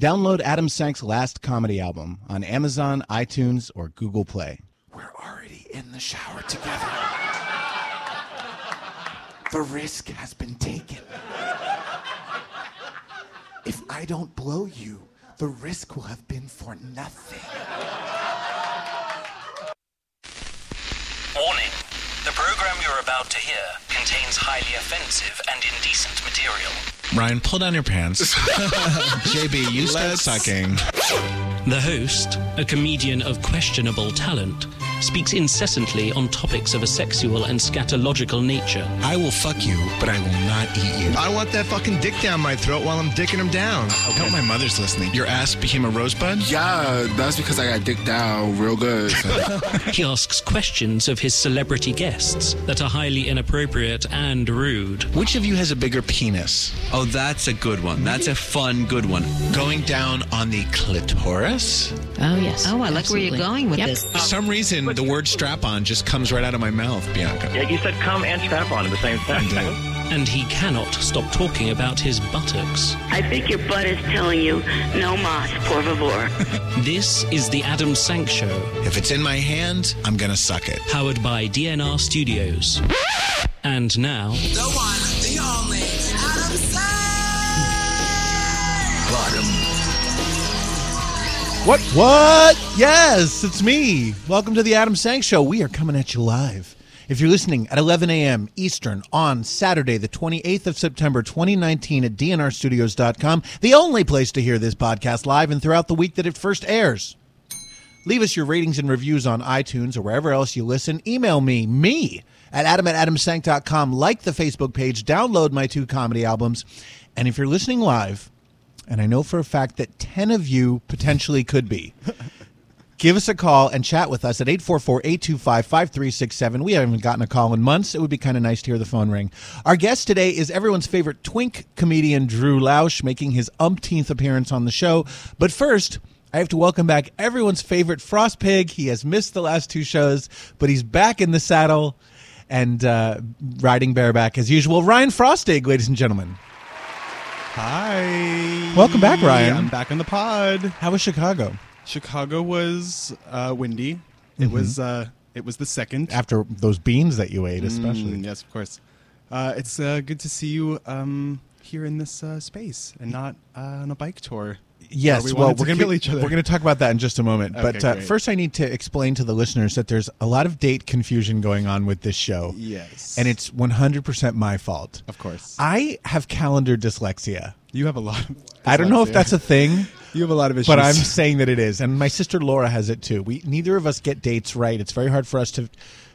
Download Adam Sank's last comedy album on Amazon, iTunes, or Google Play. We're already in the shower together. The risk has been taken. If I don't blow you, the risk will have been for nothing. Warning. The program you're about to hear contains highly offensive and indecent material. Ryan, pull down your pants. JB, you start sucking. The host, a comedian of questionable talent, speaks incessantly on topics of a sexual and scatological nature. I will fuck you, but I will not eat you. I want that fucking dick down my throat while I'm dicking him down. I hope my mother's listening. Your ass became a rosebud? Yeah, that's because I got dick down real good. He asks questions of his celebrity guests that are highly inappropriate and rude. Which of you has a bigger penis? Oh, that's a good one. That's a fun, good one. Going down on the clitoris? Oh, yes. Oh, I like where you're going with Yep. this. For some reason, the word strap on just comes right out of my mouth, Bianca. Yeah, you said come and strap on at the same time. And he cannot stop talking about his buttocks. I think your butt is telling you, no mas, por favor. This is the Adam Sank Show, If it's in my hand, I'm gonna suck it. powered by DNR Studios. And now, The one, the only, What? What? Yes, it's me. Welcome to the Adam Sank Show. We are coming at you live. If you're listening at 11 a.m. Eastern on Saturday, the 28th of September, 2019, at dnrstudios.com, the only place to hear this podcast live and throughout the week that it first airs. Leave us your ratings and reviews on iTunes or wherever else you listen. Email me, me, at adam at adamsank.com. Like the Facebook page. Download my two comedy albums. And if you're listening live, and I know for a fact that 10 of you potentially could be, give us a call and chat with us at 844-825-5367. We haven't gotten a call in months. It would be kind of nice to hear the phone ring. Our guest today is everyone's favorite twink comedian Drew Lausch, making his umpteenth appearance on the show. But first, I have to welcome back everyone's favorite Frost Pig. He has missed the last two shows, but he's back in the saddle and uh, riding bareback as usual. Ryan Frostig, ladies and gentlemen. Hi. Welcome back, Ryan. I'm back on the pod. How was Chicago? Chicago was uh, windy. It was uh, it was the second. After those beans that you ate, especially. Mm, yes, of course. Uh, it's uh, good to see you um, here in this uh, space and not uh, on a bike tour. Yes, we well, we're to going kill to each other. we're going to talk about that in just a moment. but uh, first, I need to explain to the listeners that there's a lot of date confusion going on with this show. Yes. and it's 100 percent my fault. Of course. I have calendar dyslexia. You have a lot. Of I don't know if that's a thing. You have a lot of issues. But I'm saying that it is, and my sister Laura has it too. We neither of us get dates right. It's very hard for us to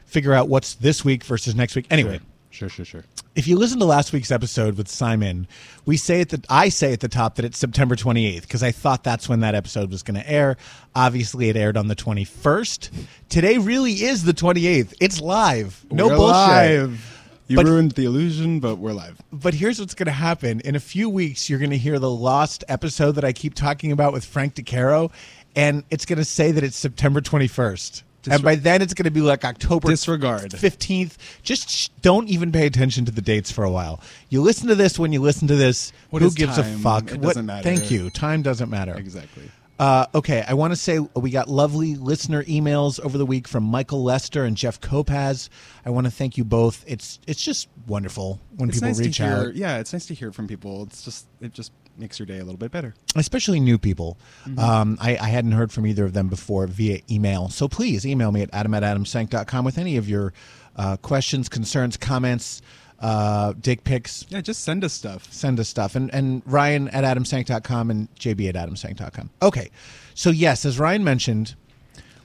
figure out what's this week versus next week. Anyway, Sure, sure, sure. Sure. If you listen to last week's episode with Simon, we say at the I say at the top that it's September 28th because I thought that's when that episode was going to air. Obviously, it aired on the 21st. Today really is the 28th. It's live. No We're bullshit. live. You But- ruined the illusion, but we're live. But here's what's going to happen. In a few weeks, you're going to hear the lost episode that I keep talking about with Frank DeCaro, and it's going to say that it's September 21st. And by then, it's going to be like October Disregard. 15th. Just sh- don't even pay attention to the dates for a while. You listen to this when you listen to this. What Who gives time? a fuck? It What- doesn't matter. Thank you. Time doesn't matter. Exactly. Uh, okay, I want to say we got lovely listener emails over the week from Michael Lester and Jeff Kopaz. I want to thank you both. It's it's just wonderful when It's people nice reach hear. out. Yeah, it's nice to hear from people. It's just it just makes your day a little bit better. especially new people. Mm-hmm. Um, I, I hadn't heard from either of them before via email. So please email me at adam at adamsank.com with any of your uh, questions, concerns, comments, uh, dick pics. Yeah, just send us stuff. Send us stuff. And, and Ryan at adamsank.com and JB at adamsank.com. Okay. So, yes, as Ryan mentioned,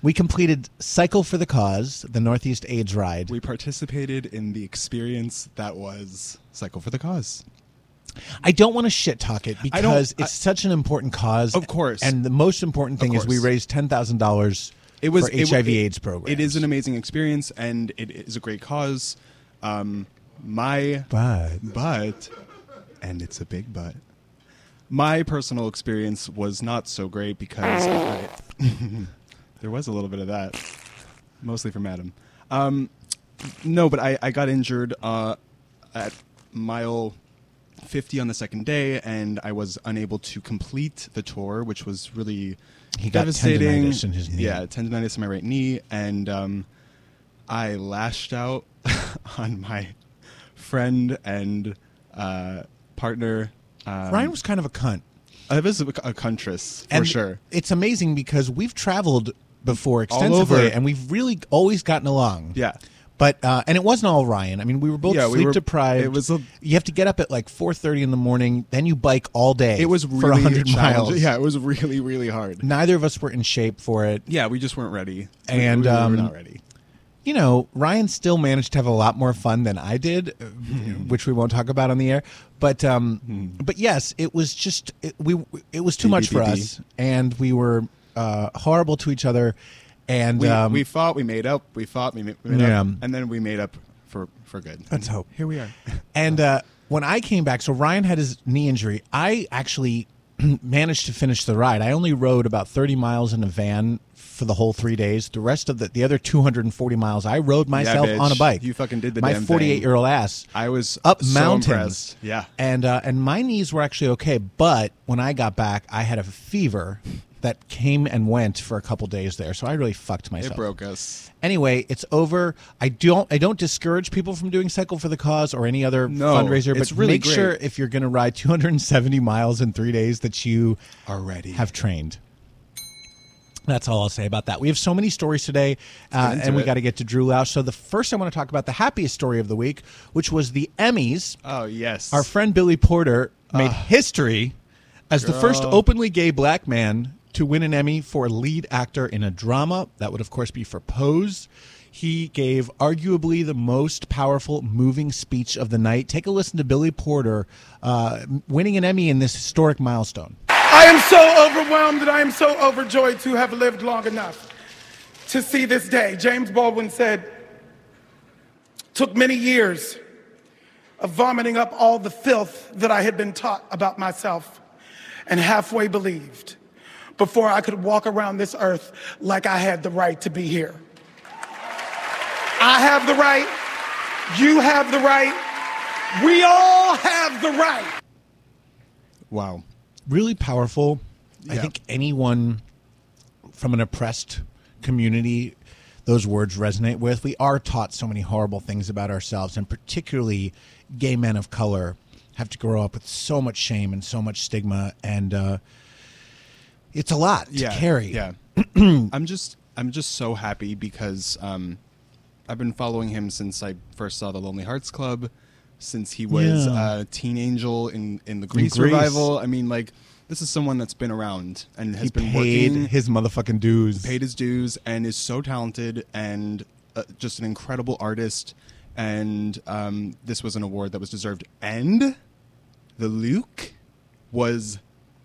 we completed Cycle for the Cause, the Northeast AIDS Ride. We participated in the experience that was Cycle for the Cause. I don't want to shit talk it I because I- it's such an important cause. Of course. And the most important thing is we raised $10,000 It was for it- HIV it- AIDS program. It is an amazing experience and it is a great cause. Um, my But but and it's a big but. My personal experience was not so great because I, there was a little bit of that, mostly from Adam. Um, no, but I, I got injured uh, at mile 50 on the second day, and I was unable to complete the tour, which was really He got devastating. tendinitis in his knee. Yeah, tendonitis in my right knee, and um, I lashed out on my friend and uh, partner. Um, Ryan was kind of a cunt. I was a, a countess for and sure. It's amazing because we've traveled before extensively, and we've really always gotten along. Yeah. But uh, and it wasn't all Ryan. I mean, we were both Yeah, we sleep were- deprived. it was a- you have to get up at like four thirty in the morning, then you bike all day. It was for really hundred miles. Yeah, it was really really hard. Neither of us were in shape for it. Yeah, we just weren't ready, We- And, we, were um, not ready. you know, Ryan still managed to have a lot more fun than I did, uh, which we won't talk about on the air. But um, but yes, it was just it, we it was too much for us, and we were uh, horrible to each other. And We, um, we fought, we made up, we fought, we made, we made Yeah. up, and then we made up for for good. Let's hope. Here we are. And uh, when I came back, so Ryan had his knee injury. I actually managed to finish the ride. I only rode about 30 miles in a van for the whole three days. The rest of the, the other 240 miles, I rode myself bitch. on a bike. You fucking did the My 48 year old ass. I was up so mountains. impressed. Yeah. And uh, and my knees were actually okay, but when I got back, I had a fever that came and went for a couple days there. So I really fucked myself. It broke us. Anyway, it's over. I don't. I don't discourage people from doing Cycle for the Cause or any other No, fundraiser, but really make great. sure if you're going to ride 270 miles in three days that you Are ready. have trained. That's all I'll say about that. We have so many stories today, uh, and we got to get to Drew Lausch. So the first, I want to talk about the happiest story of the week, which was the Emmys. Oh yes. Our friend Billy Porter made history as the first openly gay black man to win an Emmy for lead actor in a drama. That would, of course, be for Pose. He gave arguably the most powerful, moving speech of the night. Take a listen to Billy Porter uh, winning an Emmy in this historic milestone. I am so overwhelmed and I am so overjoyed to have lived long enough to see this day. James Baldwin said, took many years of vomiting up all the filth that I had been taught about myself and halfway believed before I could walk around this earth like I had the right to be here. I have the right. You have the right. We all have the right. wow. Really powerful. I think anyone from an oppressed community those words resonate with. We are taught so many horrible things about ourselves, and particularly gay men of color have to grow up with so much shame and so much stigma, and uh, it's a lot to carry. Yeah. I'm just I'm just so happy because um, I've been following him since I first saw the Lonely Hearts Club, since he was Yeah. a teen angel in in the Grease, Grease. revival. I mean, like this is someone that's been around and has He been paid working, his motherfucking dues. paid his dues, and is so talented and uh, just an incredible artist. And um, this was an award that was deserved. And the Luke was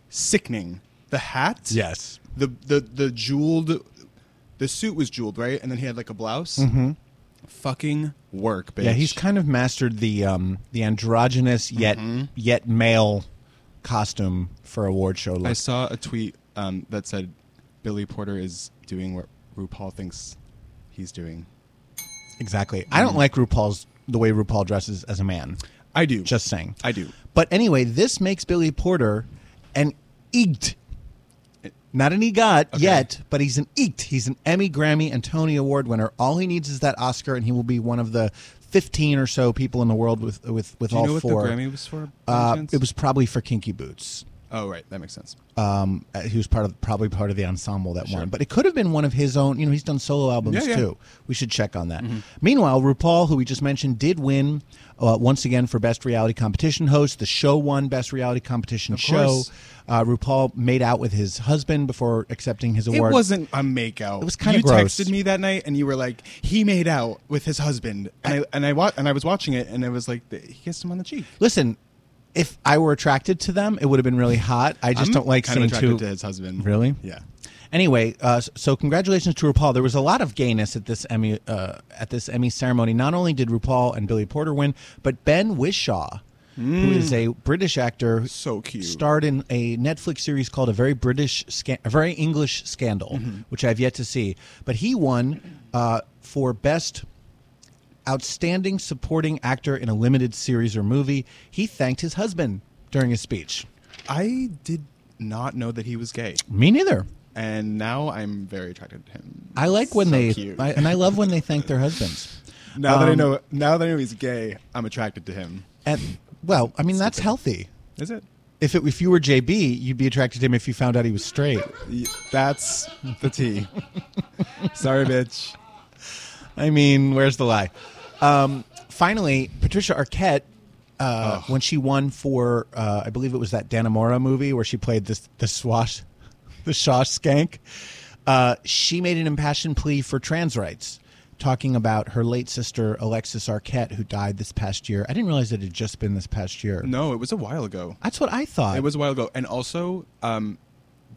sickening. The hat, Yes. the the the jeweled the suit was jeweled right and then he had like a blouse Mm-hmm. fucking work bitch Yeah, he's kind of mastered the um, the androgynous yet yet male costume for award show look. i saw a tweet um, that said billy porter is doing what rupaul thinks he's doing Exactly. I don't like RuPaul's the way RuPaul dresses as a man. i do Just saying. i do But anyway, this makes Billy Porter an EGT. Not an EGOT Okay. yet, but he's an EGT. He's an Emmy, Grammy, and Tony Award winner. All he needs is that Oscar, and he will be one of the fifteen or so people in the world with with with do you all know what four. the grammy was for uh, it was probably for Kinky Boots. Oh right that makes sense Um, uh, he was part of probably part of the ensemble that Sure. won, but it could have been one of his own. You know, he's done solo albums Yeah, yeah. too. We should check on that. Mm-hmm. Meanwhile, RuPaul, who we just mentioned, did win uh, once again for best reality competition host. The show won best reality competition Of show. course. Uh, RuPaul made out with his husband before accepting his award. it wasn't a makeout It was kinda you gross. texted me that night and you were like he made out with his husband and i and i wa- and i was watching it and it was like he kissed him on the cheek Listen, if I were attracted to them, it would have been really hot. I just I'm don't like kind seeing of attracted two. to his husband Really? yeah Anyway, uh, so congratulations to RuPaul. There was a lot of gayness at this Emmy uh, at this Emmy ceremony. Not only did RuPaul and Billy Porter win, but Ben Whishaw, who is a British actor, Mm. So cute. starred in a Netflix series called A Very British, Sca- A Very English Scandal, Mm-hmm. which I've yet to see. But he won uh, for best outstanding supporting actor in a limited series or movie. He thanked his husband during his speech. I did not know that he was gay, Me neither. and now I'm very attracted to him. I like when So they. I, and I love when they thank their husbands. now that I Um, know, now that I know he's gay, I'm attracted to him. And well, I mean that's healthy. Is it? If it, if you were JB, you'd be attracted to him if you found out he was straight. That's the T. Sorry, bitch. I mean, where's the lie? Um, finally, Patricia Arquette, uh, when she won for, uh, I believe it was that Dannemora movie where she played this the swash, the Shosh skank. Uh, she made an impassioned plea for trans rights, talking about her late sister Alexis Arquette, who died this past year. I didn't realize it had just been this past year. No, it was a while ago. That's what I thought. It was a while ago, and also, um,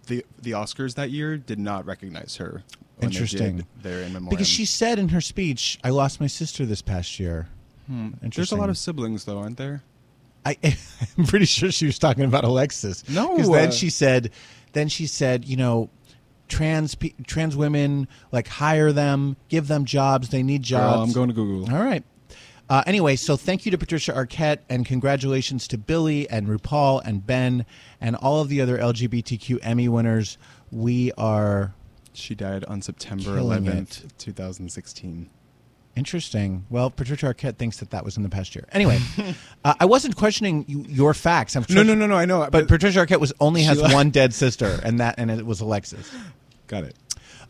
the the Oscars that year did not recognize her. Interesting. their in memoriam. because she said in her speech, "I lost my sister this past year." Hmm. There's a lot of siblings, though, aren't there? I, I'm pretty sure she was talking about Alexis. No. because then she said, then she said, you know, trans trans women like hire them, give them jobs. They need Girl, jobs. I'm going to Google. All right. Uh, anyway, so thank you to Patricia Arquette and congratulations to Billy and RuPaul and Ben and all of the other LGBTQ Emmy winners. We are She died on September Killing 11th, 2016. Interesting. Well, Patricia Arquette thinks that that was in the past year. Anyway, uh, I wasn't questioning you, your facts. I'm No, no, no, no. I know, But, but- Patricia Arquette was only has one dead sister, and that and it was Alexis. Got it.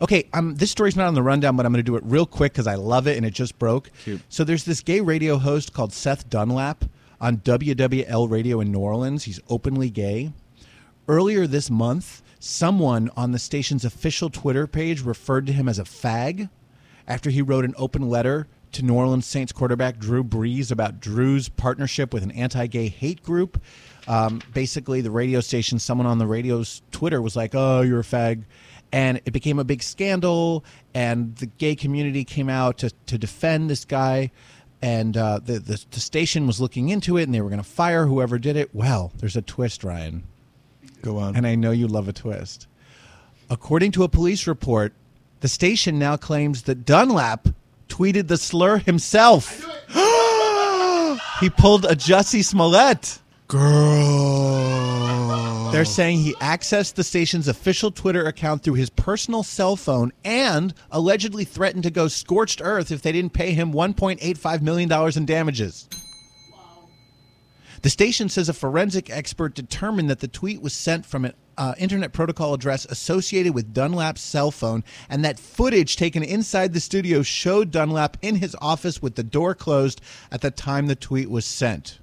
Okay, um, this story's not on the rundown, but I'm going to do it real quick because I love it and it just broke. Cute. So there's this gay radio host called Seth Dunlap on WWL radio in New Orleans. He's openly gay. Earlier this month, someone on the station's official Twitter page referred to him as a fag after he wrote an open letter to New Orleans Saints quarterback Drew Brees about Drew's partnership with an anti gay hate group. Um, basically, the radio station, someone on the radio's Twitter was like, oh, you're a fag. And it became a big scandal, and the gay community came out to, to defend this guy. And uh, the, the, the station was looking into it, and they were going to fire whoever did it. Well, there's a twist, Ryan. Go on. And I know you love a twist. According to a police report, the station now claims that Dunlap tweeted the slur himself. he pulled a Jussie Smollett. Girl. They're saying he accessed the station's official Twitter account through his personal cell phone and allegedly threatened to go scorched earth if they didn't pay him $1.85 million in damages. The station says a forensic expert determined that the tweet was sent from an uh, internet protocol address associated with Dunlap's cell phone, and that footage taken inside the studio showed Dunlap in his office with the door closed at the time the tweet was sent.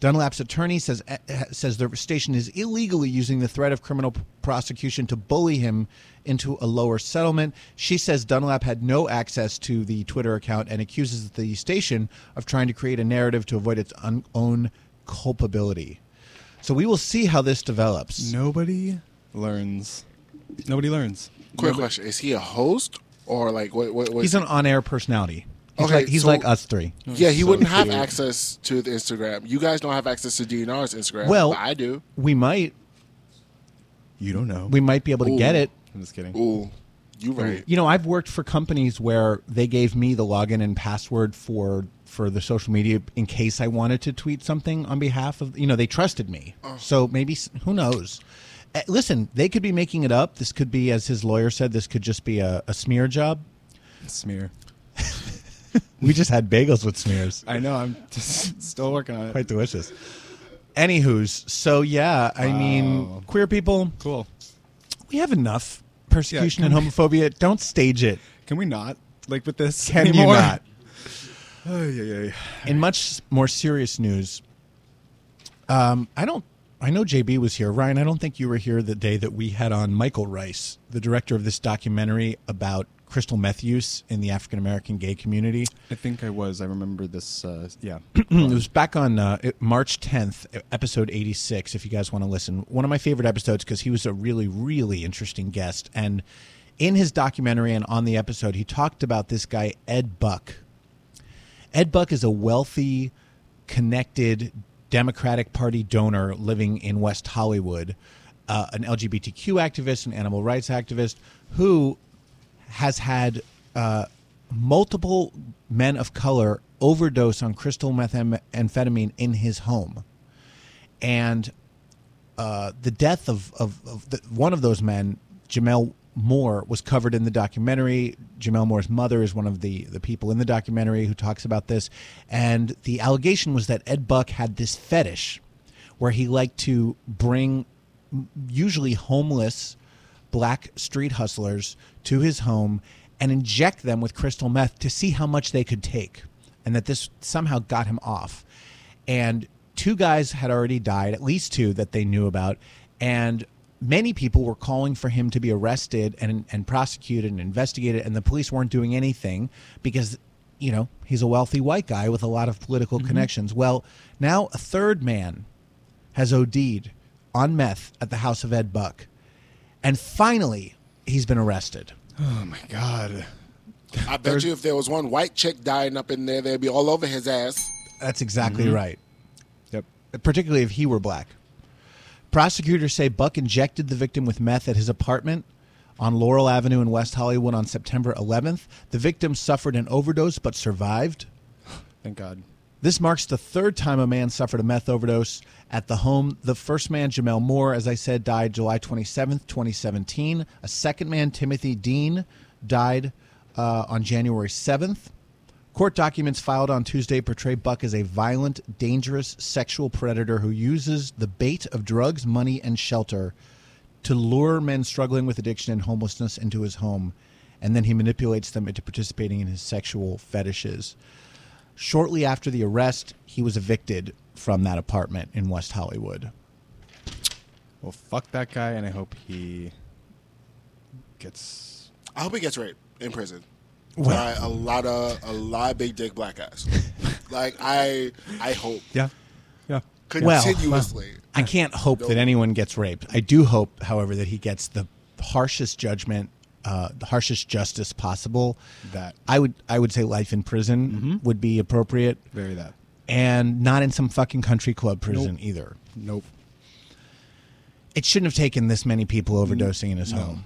Dunlap's attorney says eh, says the station is illegally using the threat of criminal prosecution to bully him into a lower settlement. She says Dunlap had no access to the Twitter account and accuses the station of trying to create a narrative to avoid its un- own culpability. So we will see how this develops. Nobody learns. Nobody learns. Quick Nobody- question: Is he a host or like what? what, what He's an on-air personality. He's Okay, like he's so- like us three. Yeah, he So wouldn't have cute. access to the Instagram. You guys don't have access to DNR's Instagram. Well, but I do. We might You don't know. we might be able to get it. I'm just kidding. Ooh, you right. You know, I've worked for companies where they gave me the login and password for for the social media in case I wanted to tweet something on behalf of. You know, they trusted me. So maybe who knows? Uh, listen, they could be making it up. This could be, as his lawyer said, this could just be a, a smear job. Smear. We just had bagels with smears. I know. I'm just still working on it. Quite delicious. Anywho's, so yeah, I mean, queer people, Cool. we have enough persecution can and homophobia. Don't stage it. Can we not like with this? Can you anymore? not? Ay, ay, ay. In much more serious news, um, I don't. I know JB was here. Ryan, I don't think you were here the day that we had on Michael Rice, the director of this documentary about crystal meth use in the African American gay community. I think I was. I remember this. Uh, yeah. it was back on uh, March 10th, episode 86, if you guys want to listen. One of my favorite episodes because he was a really, really interesting guest. And in his documentary and on the episode, he talked about this guy, Ed Buck. Ed Buck is a wealthy, connected Democratic Party donor living in West Hollywood, uh, an LGBTQ activist, an animal rights activist who has had uh, multiple men of color overdose on crystal methamphetamine in his home, and uh, the death of of, of the, one of those men, Gemmel Moore, was covered in the documentary. Gemmel Moore's mother is one of the the people in the documentary who talks about this, and the allegation was that Ed Buck had this fetish where he liked to bring usually homeless black street hustlers to his home and inject them with crystal meth to see how much they could take and that this somehow got him off. And two guys had already died at least two that they knew about. And many people were calling for him to be arrested and, and prosecuted and investigated. And the police weren't doing anything because you know he's a wealthy white guy with a lot of political mm-hmm. connections. Well now a third man has OD'd on meth at the house of Ed Buck. And finally, he's been arrested. Oh my god. I bet you if there was one white chick dying up in there, they'd be all over his ass. That's exactly Mhm. right. Yep. Particularly if he were black. Prosecutors say Buck injected the victim with meth at his apartment on Laurel Avenue in West Hollywood on September 11th. The victim suffered an overdose but survived. Thank God. This marks the third time a man suffered a meth overdose at the home. The first man, Gemmel Moore, as I said, died July 27th, 2017. A second man, Timothy Dean, died uh, on January 7th. Court documents filed on Tuesday portray Buck as a violent, dangerous sexual predator who uses the bait of drugs, money, and shelter to lure men struggling with addiction and homelessness into his home, and then he manipulates them into participating in his sexual fetishes. Shortly after the arrest, he was evicted from that apartment in West Hollywood. Well, fuck that guy, and I hope he gets. I hope he gets raped in prison Well- by a lot of a lot of big dick black guys. like I, I hope Yeah. Yeah. Well, continuously. I can't hope that anyone gets raped. I do hope, however, that he gets the harshest judgment, uh, the harshest justice possible. That. I would, I would say life in prison would be appropriate, Very that. and not in some fucking country club prison Nope. either. Nope. It shouldn't have taken this many people overdosing in his No. home.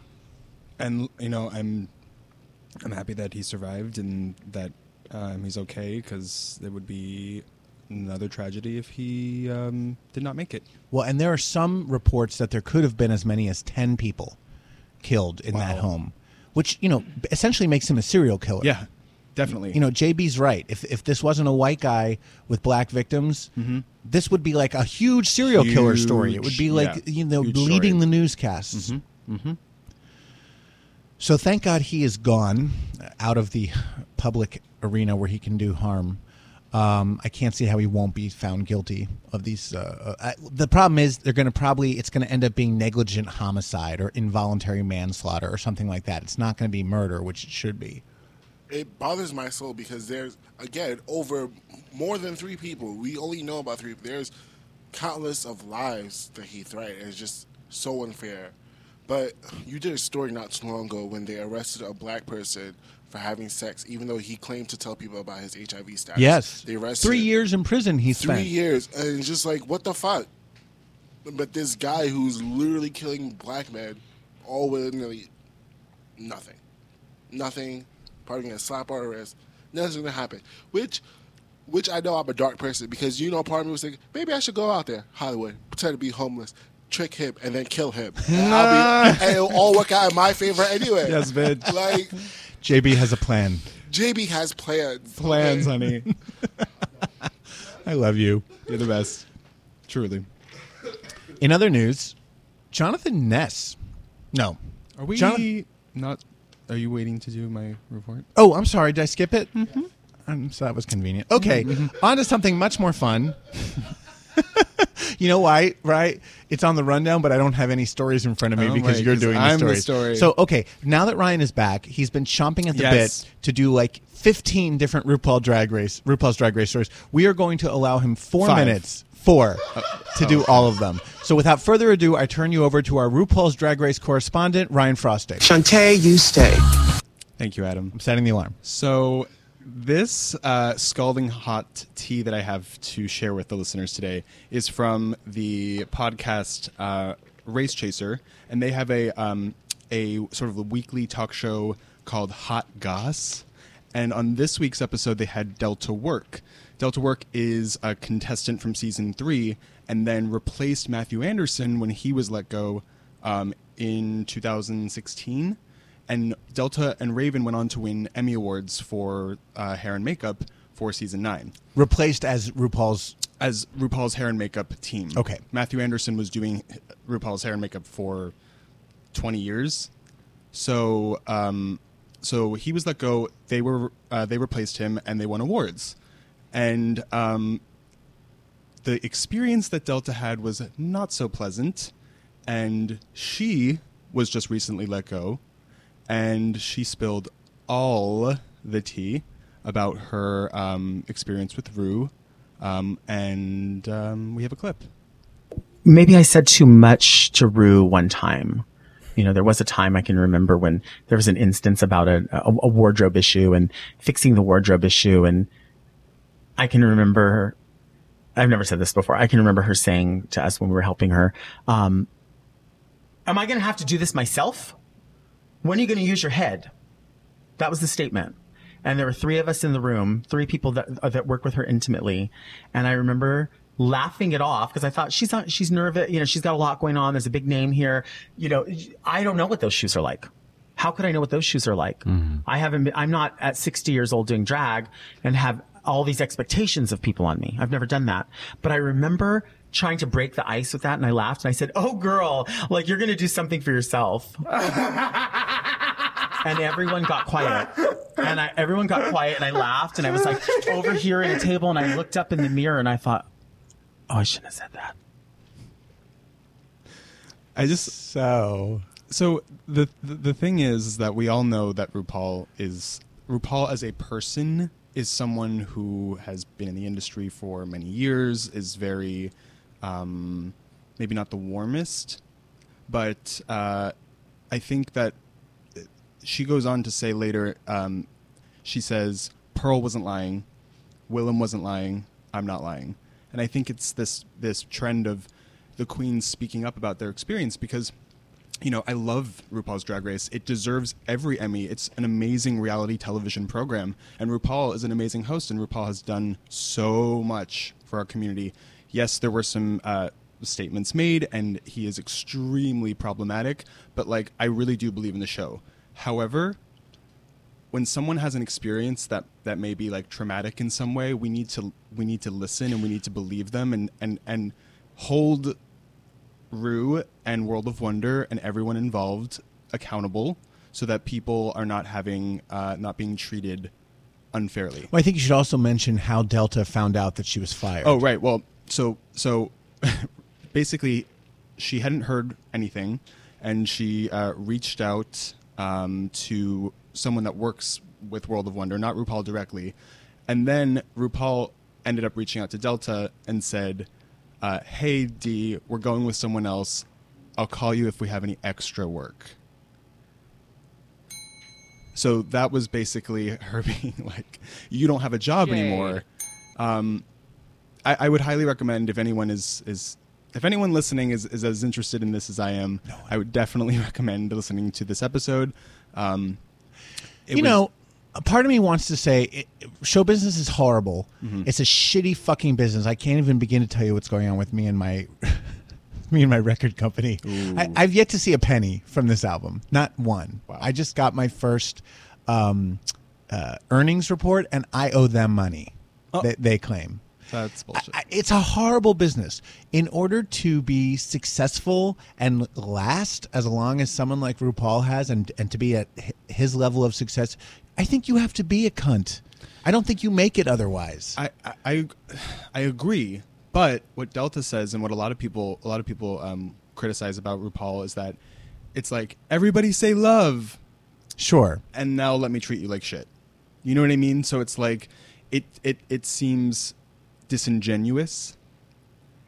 And you know, I'm I'm happy that he survived and that um, he's okay because there would be another tragedy if he um, did not make it. Well, and there are some reports that there could have been as many as 10 people killed in that home, which, you know, essentially makes him a serial killer. Yeah, definitely. You know, JB's right. If, if this wasn't a white guy with black victims, this would be like a huge serial killer story. It would be like, yeah, you know, leading story. the newscasts. Mm-hmm. So thank God he is gone out of the public arena where he can do harm. Um, I can't see how he won't be found guilty of these. Uh, uh, I, the problem is they're going to probably it's going to end up being negligent homicide or involuntary manslaughter or something like that. It's not going to be murder, which it should be. it bothers my soul because there's again over more than three people. We only know about three. There's countless of lives that he threatened. It's just so unfair. But you did a story not too long ago when they arrested a black person for having sex, even though he claimed to tell people about his HIV status. Yes, they arrested three him. years in prison. He spent three years, and just like what the fuck. But this guy who's literally killing black men, all willingly, nothing, nothing. Probably gonna slap our wrist. Nothing's gonna happen. Which, which I know I'm a dark person because you know part of me was thinking maybe I should go out there, Hollywood, pretend to be homeless, trick him, and then kill him. And, I'll be, and it'll all work out in my favor anyway. Yes, bitch. Like JB has a plan. JB has plans. Plans, okay? honey. I love you. You're the best. Truly. In other news, Jonathan Ness. No. Are we Jonathan- not? Are you waiting to do my report? Oh, I'm sorry. Did I skip it? Um, so that was convenient. Okay, on to something much more fun. you know why, right? It's on the rundown, but I don't have any stories in front of me Oh, because right, you're doing I'm the the stories. story. So, okay, now that Ryan is back, he's been chomping at the Yes. bit to do like 15 different RuPaul Drag Race, RuPaul's Drag Race stories. We are going to allow him four Five. minutes, four, uh, to do all of them. So, without further ado, I turn you over to our RuPaul's Drag Race correspondent, Ryan Frostig. Shantae, you stay. Thank you, Adam. I'm setting the alarm. So, this uh, scalding hot tea that I have to share with the listeners today is from the podcast uh, Race Chaser, and they have a um, a sort of a weekly talk show called Hot Goss. And on this week's episode, they had Delta Work. Delta Work is a contestant from season three, and then replaced Mathu Andersen when he was let go um, in 2016. And Delta and Raven went on to win Emmy Awards for uh, hair and makeup for season nine Replaced as RuPaul's. as RuPaul's hair and makeup team. Okay. Mathu Andersen was doing RuPaul's hair and makeup for 20 years. So, um, so he was let go. They were uh, they replaced him, and they won awards. And um, the experience that Delta had was not so pleasant. And she was just recently let go, and she spilled all the tea about her um, experience with Rue. Um, and um, we have a clip. maybe I said too much to Rue one time. You know, there was a time I can remember when there was an instance about a, a, a wardrobe issue and fixing the wardrobe issue. And I can remember, I've never said this before. I can remember her saying to us when we were helping her, um, am I going to have to do this myself? When are you going to use your head? That was the statement. And there were three of us in the room, three people that uh, that work with her intimately. And I remember laughing it off because I thought she's not, she's nervous. You know, she's got a lot going on. There's a big name here. You know, I don't know what those shoes are like. How could I know what those shoes are like? I haven't been, I'm not at 60 years old doing drag and have all these expectations of people on me. I've never done that. But I remember trying to break the ice with that and I laughed and I said, Oh girl, like you're going to do something for yourself. and everyone got quiet. And I, everyone got quiet and I laughed and I was like over here at a table and I looked up in the mirror and I thought, Oh, I shouldn't have said that. I just So so the, the the thing is, is that we all know that RuPaul is RuPaul as a person is someone who has been in the industry for many years, is very um, maybe not the warmest, but uh, I think that she goes on to say later. Um, she says Pearl wasn't lying, Willam wasn't lying, I'm not lying, and I think it's this this trend of the queens speaking up about their experience because you know, I love RuPaul's Drag Race. It deserves every Emmy. It's an amazing reality television program, and RuPaul is an amazing host. And RuPaul has done so much for our community. Yes, there were some uh, statements made, and he is extremely problematic. But like, I really do believe in the show. However, when someone has an experience that that may be like traumatic in some way, we need to we need to listen and we need to believe them and and and hold Rue and World of Wonder and everyone involved accountable so that people are not having uh, not being treated unfairly. Well, I think you should also mention how Delta found out that she was fired. Oh right. Well, so so basically, she hadn't heard anything, and she uh, reached out um, to someone that works with World of Wonder, not RuPaul directly, and then RuPaul ended up reaching out to Delta and said, uh, "Hey D, we're going with someone else. I'll call you if we have any extra work." So that was basically her being like, "You don't have a job anymore." Um, I, I would highly recommend if anyone is is if anyone listening is, is as interested in this as I am, I would definitely recommend listening to this episode. Um, you was- know, a part of me wants to say it, show business is horrible. Mhm. It's a shitty fucking business. I can't even begin to tell you what's going on with me and my me and my record company. I, I've yet to see a penny from this album. Not one. I just got my first um, uh, earnings report, and I owe them money. They, they claim. That's bullshit. I- it's a horrible business. In order to be successful and last as long as someone like RuPaul has, and and to be at his level of success, I think you have to be a cunt. I don't think you make it otherwise. I, I, I, agree. But what Delta says, and what a lot of people, a lot of people um, criticize about RuPaul, is that it's like everybody say love, sure, and now let me treat you like shit. You know what I mean? So it's like it, it, it seems disingenuous.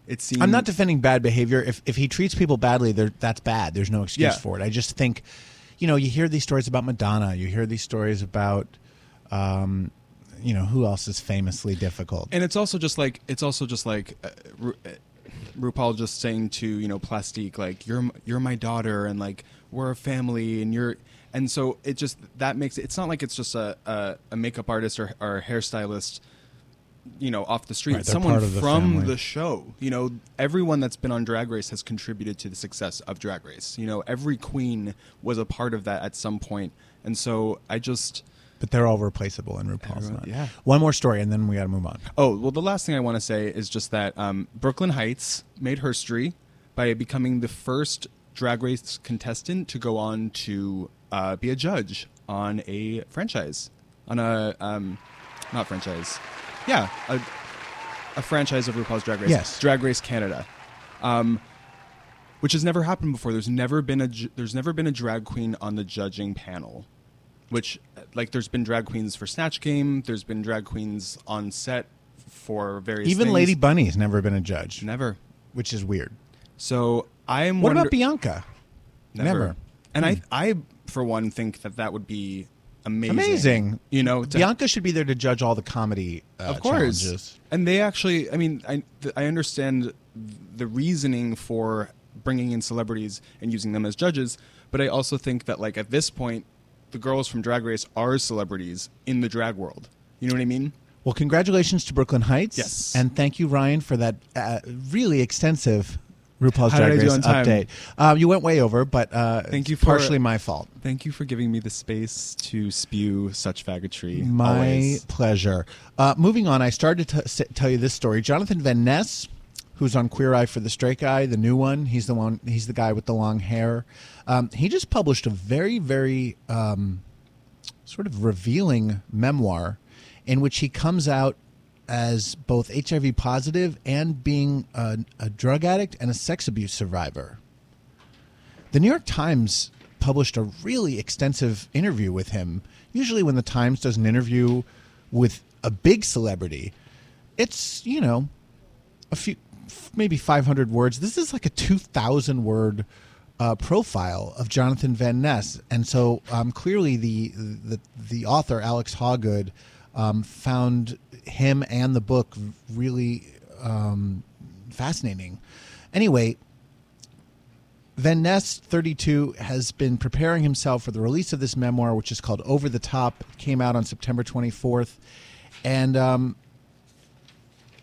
It seems I'm not defending bad behavior. If if he treats people badly, that's bad. There's no excuse Yeah. for it. I just think, you know, you hear these stories about Madonna. You hear these stories about, um, you know, who else is famously difficult. and it's also just like it's also just like uh, Ru- uh, RuPaul just saying to you know Plastique like you're you're my daughter and like we're a family and you're and so it just that makes it. It's not like it's just a a, a makeup artist or, or a hairstylist, you know, off the street. Right, Someone the from family. the show. You know, everyone that's been on Drag Race has contributed to the success of Drag Race. You know, every queen was a part of that at some point, and so I just. But they're all replaceable in RuPaul's Everyone- not. yeah. One more story, and then we got to move on. Oh well, the last thing I want to say is just that um, Brooke Lynn Hytes made history by becoming the first Drag Race contestant to go on to uh, be a judge on a franchise, on a um, not franchise, yeah, a, a franchise of RuPaul's Drag Race. Yes. Drag Race Canada. Um, which has never happened before. There's never been a there's never been a drag queen on the judging panel, which like there's been drag queens for Snatch Game. There's been drag queens on set for various. Even things. Lady Bunny's never been a judge. Never. Which is weird. So I am. What wonder- about Bianca? Never. Never. And Hmm. I I for one think that that would be amazing. Amazing. You know, to- Bianca should be there to judge all the comedy uh, of course. challenges. And they actually, I mean, I th- I understand the reasoning for bringing in celebrities and using them as judges, but I also think that like at this point, the girls from Drag Race are celebrities in the drag world. You know what I mean? Well, congratulations to Brooke Lynn Hytes. Yes. And thank you, Ryan, for that uh, really extensive RuPaul's How Drag Race update. Um, you went way over, but uh, Thank you for partially my fault. Thank you for giving me the space to spew such faggotry. My always. pleasure. Uh, moving on, I started to s- tell you this story. Jonathan Van Ness, who's on Queer Eye for the Straight Guy, the new one. He's the one. He's the guy with the long hair. Um, he just published a very, very um, sort of revealing memoir in which he comes out as both HIV positive and being a, a drug addict and a sex abuse survivor. The New York Times published a really extensive interview with him. Usually, when the Times does an interview with a big celebrity, it's, you know, a few, maybe 500 words. This is like a 2,000 word uh, profile of Jonathan Van Ness. And so um, clearly, the, the, the author, Alex Hawgood, um, found him and the book really um, fascinating. Anyway, Van Ness, 32, has been preparing himself for the release of this memoir, which is called Over the Top. It came out on September 24th. And um,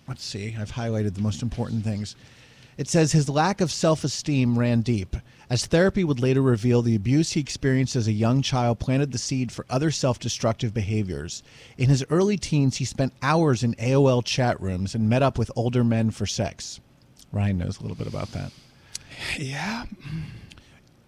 let's see, I've highlighted the most important things. It says his lack of self esteem ran deep. As therapy would later reveal, the abuse he experienced as a young child planted the seed for other self destructive behaviors. In his early teens, he spent hours in AOL chat rooms and met up with older men for sex. Ryan knows a little bit about that. Yeah.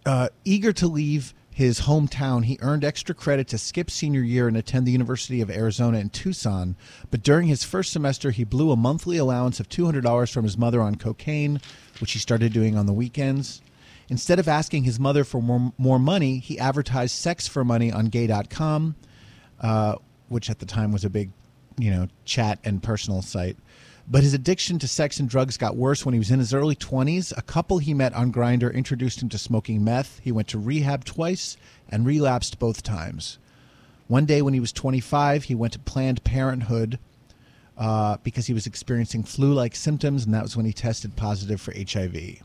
Uh, eager to leave his hometown, he earned extra credit to skip senior year and attend the University of Arizona in Tucson. But during his first semester, he blew a monthly allowance of $200 from his mother on cocaine, which he started doing on the weekends. Instead of asking his mother for more, more money, he advertised sex for money on gay.com, uh, which at the time was a big, you know, chat and personal site. But his addiction to sex and drugs got worse when he was in his early 20s. A couple he met on Grindr introduced him to smoking meth. He went to rehab twice and relapsed both times. One day when he was 25, he went to Planned Parenthood uh, because he was experiencing flu like symptoms, and that was when he tested positive for HIV.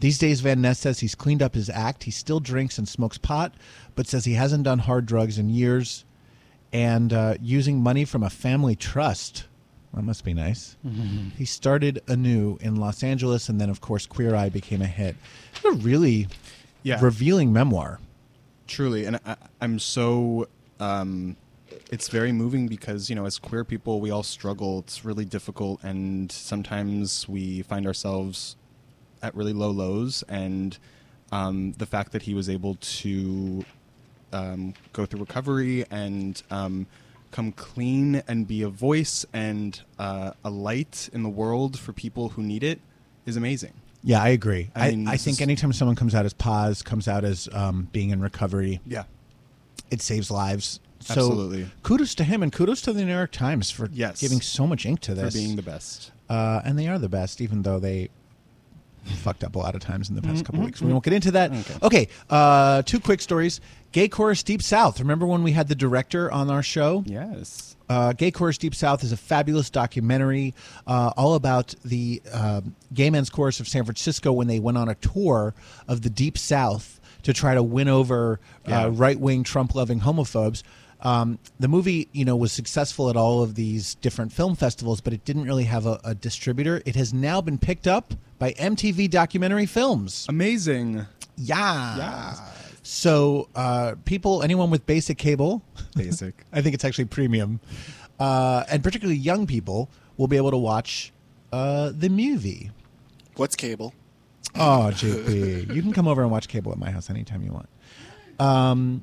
These days, Van Ness says he's cleaned up his act. He still drinks and smokes pot, but says he hasn't done hard drugs in years and uh, using money from a family trust. That must be nice. Mhm. He started anew in Los Angeles, and then, of course, Queer Eye became a hit. It's a really Yeah. revealing memoir. Truly, and I, I'm so. Um, it's very moving because you know, as queer people, we all struggle. It's really difficult, and sometimes we find ourselves at really low lows. And um, the fact that he was able to um, go through recovery and um, come clean and be a voice and uh, a light in the world for people who need it is amazing. Yeah, I agree. I I, mean, I, think is- anytime someone comes out as pause, comes out as um, being in recovery, Yeah. it saves lives. So Absolutely. kudos to him and kudos to the New York Times for Yes. giving so much ink to For this. being the best. Uh, and they are the best, even though they fucked up a lot of times in the past couple Mhm, weeks. We won't get into that. Okay. Uh, two quick stories. Gay Chorus Deep South. Remember when we had the director on our show? Yes. Uh, Gay Chorus Deep South is a fabulous documentary uh, all about the uh, gay men's chorus of San Francisco when they went on a tour of the Deep South to try to win over uh, right wing Trump loving homophobes. Um, the movie, you know, was successful at all of these different film festivals, but it didn't really have a, a distributor. It has now been picked up by MTV Documentary Films. Amazing. Yeah. Yeah. So, uh, people, anyone with basic cable, Basic. I think it's actually premium, uh, and particularly young people will be able to watch uh, the movie. What's cable? Oh, JP, you can come over and watch cable at my house anytime you want. Um,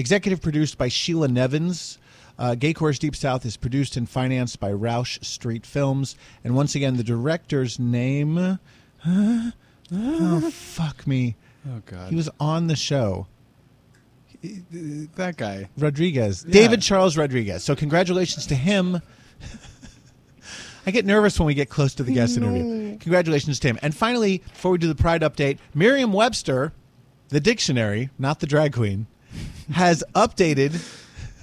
executive produced by Sheila Nevins. Uh, Gay Deep South is produced and financed by Roush Street Films. And once again, the director's name. oh, fuck me. Oh God. He was on the show. that guy. Rodriguez. Yeah. David Charles Rodriguez. So congratulations to him. I get nervous when we get close to the guest interview. Congratulations to him. And finally, before we do the Pride update, Merriam Webster, the dictionary, not the drag queen, has updated.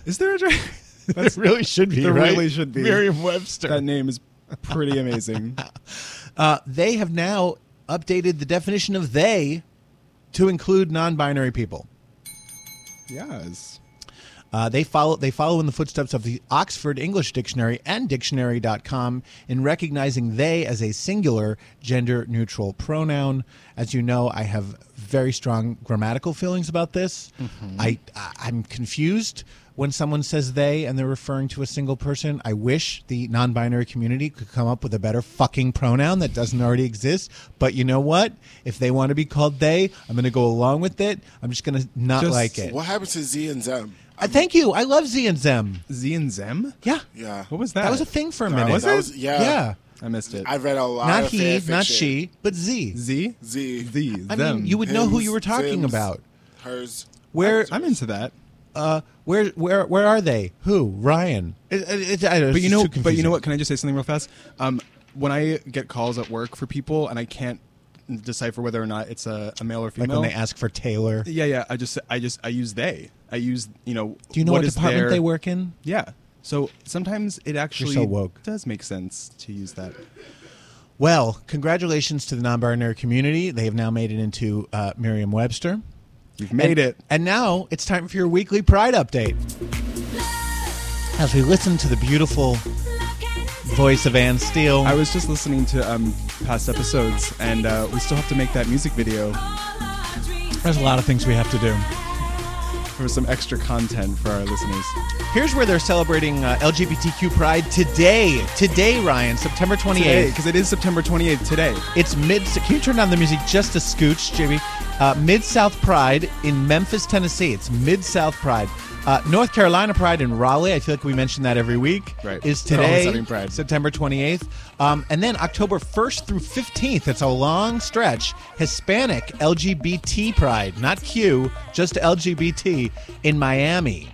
Is there a drag? It really should be. There right? really should be. Merriam Webster. That name is pretty amazing. Uh, they have now updated the definition of they to include non-binary people. yes. Uh, they follow they follow in the footsteps of the Oxford English Dictionary and dictionary.com in recognizing they as a singular gender neutral pronoun. As you know, I have very strong grammatical feelings about this. I, I I'm confused when someone says they and they're referring to a single person. I wish the non-binary community could come up with a better fucking pronoun that doesn't already exist. But you know what? If they want to be called they, I'm going to go along with it. I'm just going to not Just- like it. What happens to Z and Zem? Uh, thank you. I love Z and Zem. Z and Zem. Yeah. Yeah. What was that? That was a thing for a minute. was it? was yeah. Yeah. I missed it. I read a lot Not of he, fan not fiction. she, but Z. Z. Z. Z. I them. mean, you would know who you were talking Zims, about. Hers. Where, I'm into that. uh, where, where, where are they? Who? Ryan. It, it, it, I, But you know, too but you know what? Can I just say something real fast? Um, when I get calls at work for people and I can't decipher whether or not it's a, a male or female, Like female, when they ask for Taylor. yeah, yeah, I just, I just, I use they. I use, you know, Do you know what department their- they work in? Yeah. So sometimes it actually so woke. does make sense to use that. Well, congratulations to the non-binary community. They have now made it into uh, Merriam-Webster. You've made and, it. And now it's time for your weekly Pride update. As we listen to the beautiful voice of Anne Steele. I was just listening to um, past episodes, and uh, we still have to make that music video There's a lot of things we have to do. For some extra content for our listeners. Here's where they're celebrating uh, LGBTQ Pride today. Today, Ryan, September 28th. because it is September 28th today. It's mid. Can you turn down the music just a scooch, Jimmy? Uh, mid South Pride in Memphis, Tennessee. It's Mid South Pride. Uh, North Carolina Pride in Raleigh. I feel like we mention that every week. Right. Is today, Pride. September 28th. Um, and then October 1st through 15th. It's a long stretch. Hispanic LGBT Pride, not Q, just LGBT in Miami.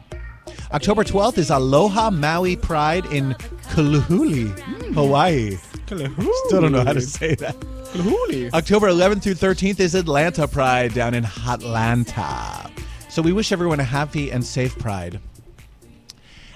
October 12th is Aloha Maui Pride in Kalahuli, Hawaii. Still don't know how to say that. October 11th through 13th is Atlanta Pride down in Hotlanta. So we wish everyone a happy and safe Pride.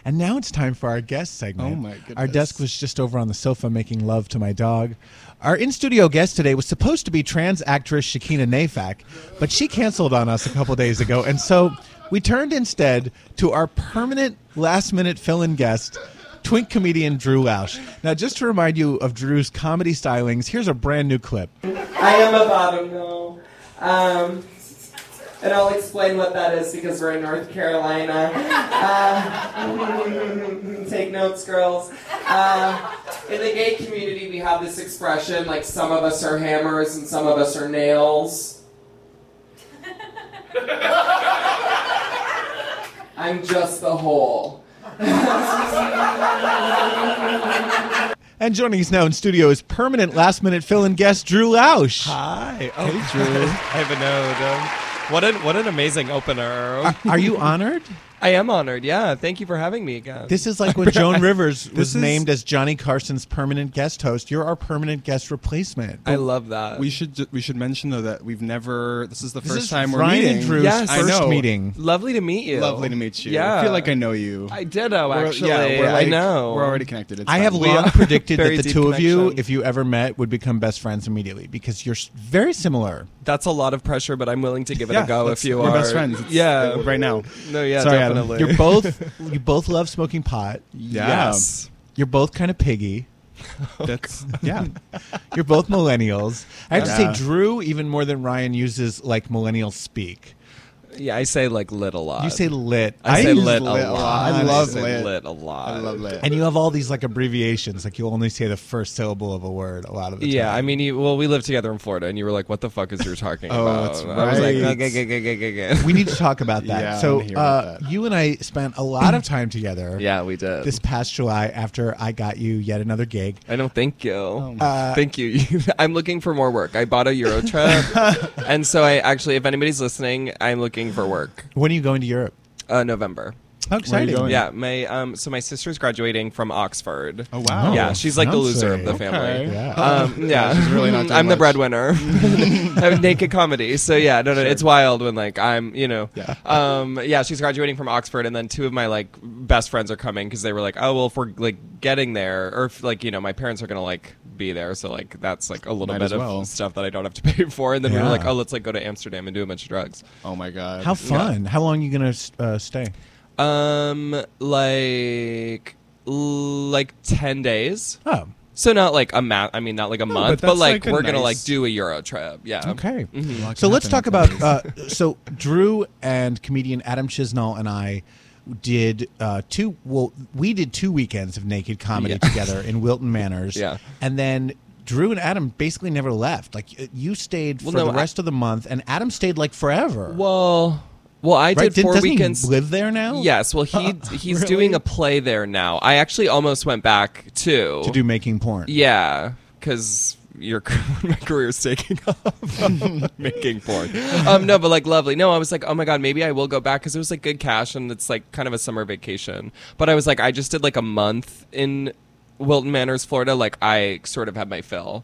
And now it's time for our guest segment. Oh, my Our desk was just over on the sofa making love to my dog. Our in studio guest today was supposed to be trans actress Shakina Nayfack, but she canceled on us a couple days ago. And so we turned instead to our permanent last minute fill in guest, twink comedian Drew Lausch. Now, just to remind you of Drew's comedy stylings, here's a brand new clip. I am a bottom no. Um, and I'll explain what that is because we're in North Carolina. Uh, take notes, girls. Uh, in the gay community, we have this expression like some of us are hammers and some of us are nails. I'm just the whole. And joining us now in studio is permanent last minute fill in guest Drew Lausch. Hi. Oh, Hey, Drew. I haven't known. Um, what an what an amazing opener. Are, are you honored? I am honored. Yeah, thank you for having me again. This is like when Joan Rivers was is- named as Johnny Carson's permanent guest host. You're our permanent guest replacement. I love that. We should ju- we should mention though that we've never. This is the This first is time we're Ryan meeting. and Drew's Yes. I first know. meeting. Lovely to meet you. Lovely to meet you. Yeah. I feel like I know you. I ditto. We're- Actually, yeah, we're like, I know. We're already connected. It's I fine. have We long are predicted that very the deep two of you, connection. if you ever met, would become best friends immediately because you're s- very similar. That's a lot of pressure, but I'm willing to give it Yeah, a go let's- if you we're are. best friends. It's- Yeah, right now. No, yeah, Sorry, Adam. You're both you both love smoking pot. Yeah. Yes. You're both kind of piggy. That's yeah. You're both millennials. I have to say, Drew, even more than Ryan, uses like millennial speak. Yeah, I say like lit a lot. You say lit. I, I say use lit, lit a a lot. lot. I love say lit. lit a lot. I love lit. And you have all these like abbreviations. Like you only say the first syllable of a word a lot of the time. Yeah, I mean, you, well, we live together in Florida, and you were like, "What the fuck is you're talking Oh, about?" that's I was like, right. "Okay, okay, okay, okay, okay." we need to talk about that. Yeah, so wanna hear about uh, that. you and I spent a lot of time together. Yeah, we did. This past July, after I got you yet another gig. I know. Thank you. Uh, thank you. I'm looking for more work. I bought a Euro trip, and so I actually, if anybody's listening, I'm looking for work. When are you going to Europe? Uh, November. How exciting! Yeah, my um, so my sister's graduating from Oxford. Oh wow. Yeah, she's like the loser of the family. Okay. Yeah. Um, yeah, she's really not doing I'm the breadwinner. I have naked comedy, so yeah, no, no, it's wild when like I'm, you know, Yeah. um, yeah, she's graduating from Oxford, and then two of my like best friends are coming because they were like, oh well, if we're like getting there, or if like you know, my parents are gonna like be there, so like that's like a little Might bit as of well. stuff that I don't have to pay for, and then we were Yeah. like, oh, let's like go to Amsterdam and do a bunch of drugs. Oh my god. How fun! How long are you gonna uh, stay? Um, like like ten days. Oh, So not like a month. I mean, not like a month, but, that's like, like we're gonna like do a Euro trip. Yeah. okay. Mhm. So let's talk about. Uh, so Drew and comedian Adam Chisnall and I did uh, two. Well, we did two weekends of naked comedy Yeah. together in Wilton Manors. Yeah. and then. Drew and Adam basically never left. Like uh, you stayed Well, for no, the I- rest of the month, and Adam stayed like forever. Well, well, I right? did Didn't- four doesn't weekends. He live there now? Yes. Well, he he's Really? doing a play there now. I actually almost went back too to do making porn. Yeah, because your my career's taking off making porn. Um, no, but like lovely. No, I was like, oh my god, maybe I will go back because it was like good cash and it's like kind of a summer vacation. But I was like, I just did like a month in Wilton Manors, Florida. Like I sort of had my fill.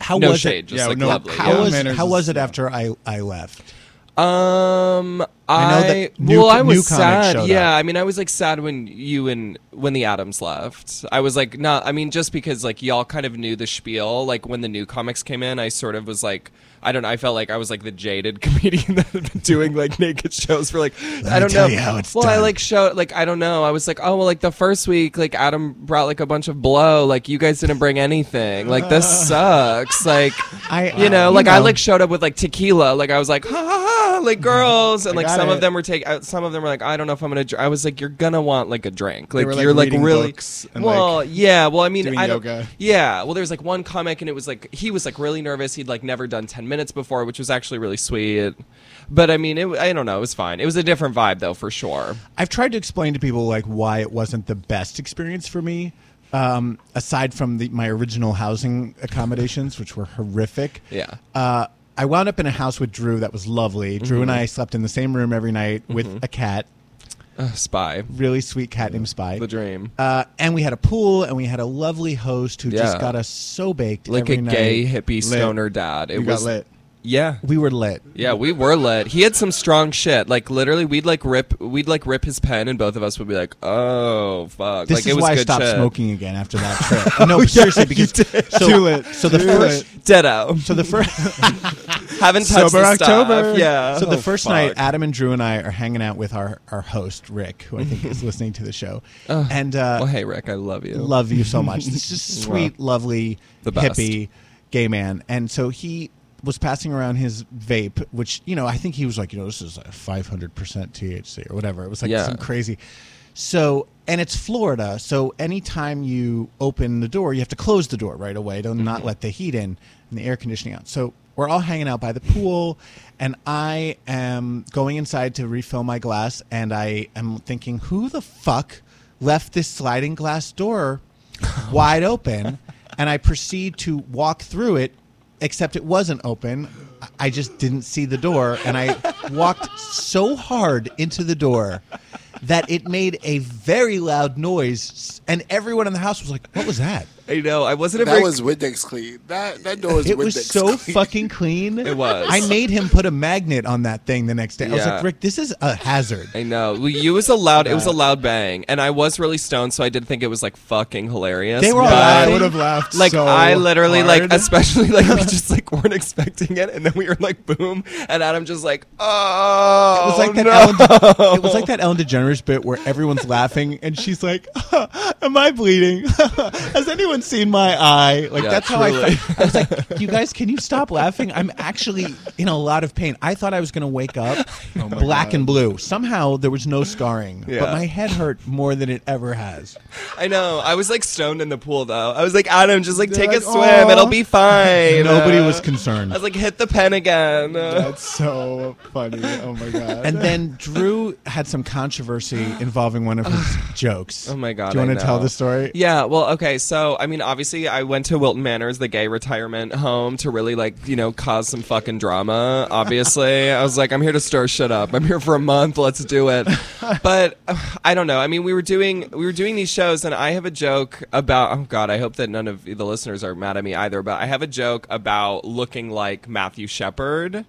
How no was shade, it? just Yeah, like no, lovely. How yeah. was Manners how is- was it after I I left? Um, I know that new well, I was sad. Yeah, up. I mean, I was like sad when you and when the Adams left. I was like, not. I mean, just because like y'all kind of knew the spiel. Like when the new comics came in, I sort of was like, I don't know. I felt like I was like the jaded comedian that had been doing like naked shows for like I don't tell know. you how it's well, I like showed like I don't know. I was like, oh well, like the first week, like Adam brought like a bunch of blow. Like you guys didn't bring anything. Like this sucks. Like I you know, you like I know. like showed up with like tequila. Like I was like, ha ha ha, like girls, and I like some it. of them were take. uh, Some of them were like, I don't know if I'm gonna. Dr-. I was like, you're gonna want like a drink. Like were, like, you're like really. books and, well, like, yeah. Well, I mean, doing I don't. yoga. Yeah. Well, there's like one comic, and it was like he was like really nervous. He'd like never done ten minutes before, which was actually really sweet. But I mean, it, I don't know. It was fine. It was a different vibe though, for sure. I've tried to explain to people like why it wasn't the best experience for me. Um, aside from the, my original housing accommodations, which were horrific. Yeah. Uh, I wound up in a house with Drew that was lovely. Drew Mm-hmm. and I slept in the same room every night with a cat, Uh, spy. really sweet cat named Spy. The dream. Uh, and we had a pool, and we had a lovely host who just got us so baked. Like every a night. gay hippie stoner dad. It You got was lit. Yeah. We were lit. Yeah, we were lit. He had some strong shit. Like literally, we'd like rip, we'd like rip his pen, and both of us would be like, "Oh fuck!" This like is it was why I good stopped shit. smoking again after that trip. no, seriously, because so, Too lit. so the first. Dead out. so the first Haven't touched Sober the stuff. October. Yeah. so the Oh, first fuck. night, Adam and Drew and I are hanging out with our, our host Rick, who I think is listening to the show, and uh, Well, hey Rick, I love you. love you so much. This just sweet, lovely, The best. hippie gay man, and so he was passing around his vape, which you know I think he was like, you know, this is like 500 percent THC or whatever. It was like Yeah. some crazy. So and it's Florida, so anytime you open the door, you have to close the door right away to Mm-hmm. not let the heat in and the air conditioning out. So we're all hanging out by the pool, and I am going inside to refill my glass, and I am thinking, who the fuck left this sliding glass door wide open? And I proceed to walk through it, except it wasn't open. I just didn't see the door, and I walked so hard into the door that it made a very loud noise, and everyone in the house was like, "What was that?" I know. I wasn't a That very was Windex clean. That that door was it Windex was so clean. fucking clean. It was. I made him put a magnet on that thing the next day. I was like, Rick, this is a hazard. I know. Well, You was a loud. It was a loud bang, and I was really stoned, so I did think it was like fucking hilarious. They were all but- laughing. I would have laughed. Like so I literally like, especially like we just like weren't expecting it, and then we were like, boom, and Adam just like, oh, It was like that. no. Ellen De- it was like that Ellen DeGeneres bit where everyone's laughing and she's like, "Am I bleeding? Has anyone seen my eye?" Like Yeah, that's how. I felt. I was like, "You guys, can you stop laughing? I'm actually in a lot of pain. I thought I was going to wake up black and blue. Somehow there was no scarring, Yeah. but my head hurt more than it ever has. I know. I was like stoned in the pool though. I was like, Adam, just like They're take a swim. "Aw." It'll be fine. Nobody Uh, was concerned. I was like, hit the pen again. Uh, That's so funny. Oh my god. And then Drew had some controversy involving one of his jokes. Oh my god! Do you want to tell the story? Yeah. Well, okay. So, I mean, obviously, I went to Wilton Manors, the gay retirement home, to really like you know cause some fucking drama. Obviously, I was like, I'm here to stir shit up. I'm here for a month. Let's do it. But uh, I don't know. I mean, we were doing we were doing these shows, and I have a joke about. Oh God, I hope that none of the listeners are mad at me either. But I have a joke about looking like Matthew Shepard.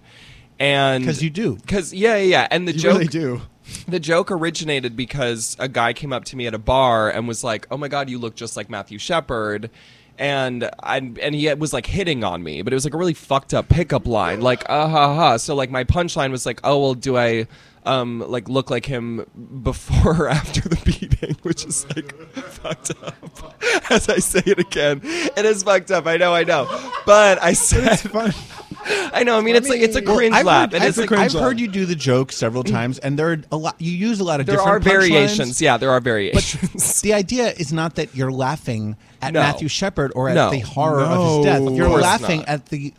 and because you do. because yeah, yeah, yeah, and the you joke really do. The joke originated because a guy came up to me at a bar and was like, "Oh my god, you look just like Matthew Shepard." And I, and he was like hitting on me, but it was like a really fucked up pickup line, like ah ha ha. So like my punchline was like, "Oh well, do I um like look like him before or after the beating?" Which is like fucked up. As I say it again, it is fucked up. I know, I know, but I said, I know. I mean, it's like it's a cringe I've lap, heard, and I've, it's like I've heard you do the joke several times, and there are a lot. You use a lot of there are different punchlines. variations. Yeah, there are But variations. the idea is not that you're laughing at No. Matthew Shepard or at No. the horror of his death. You're laughing not. at the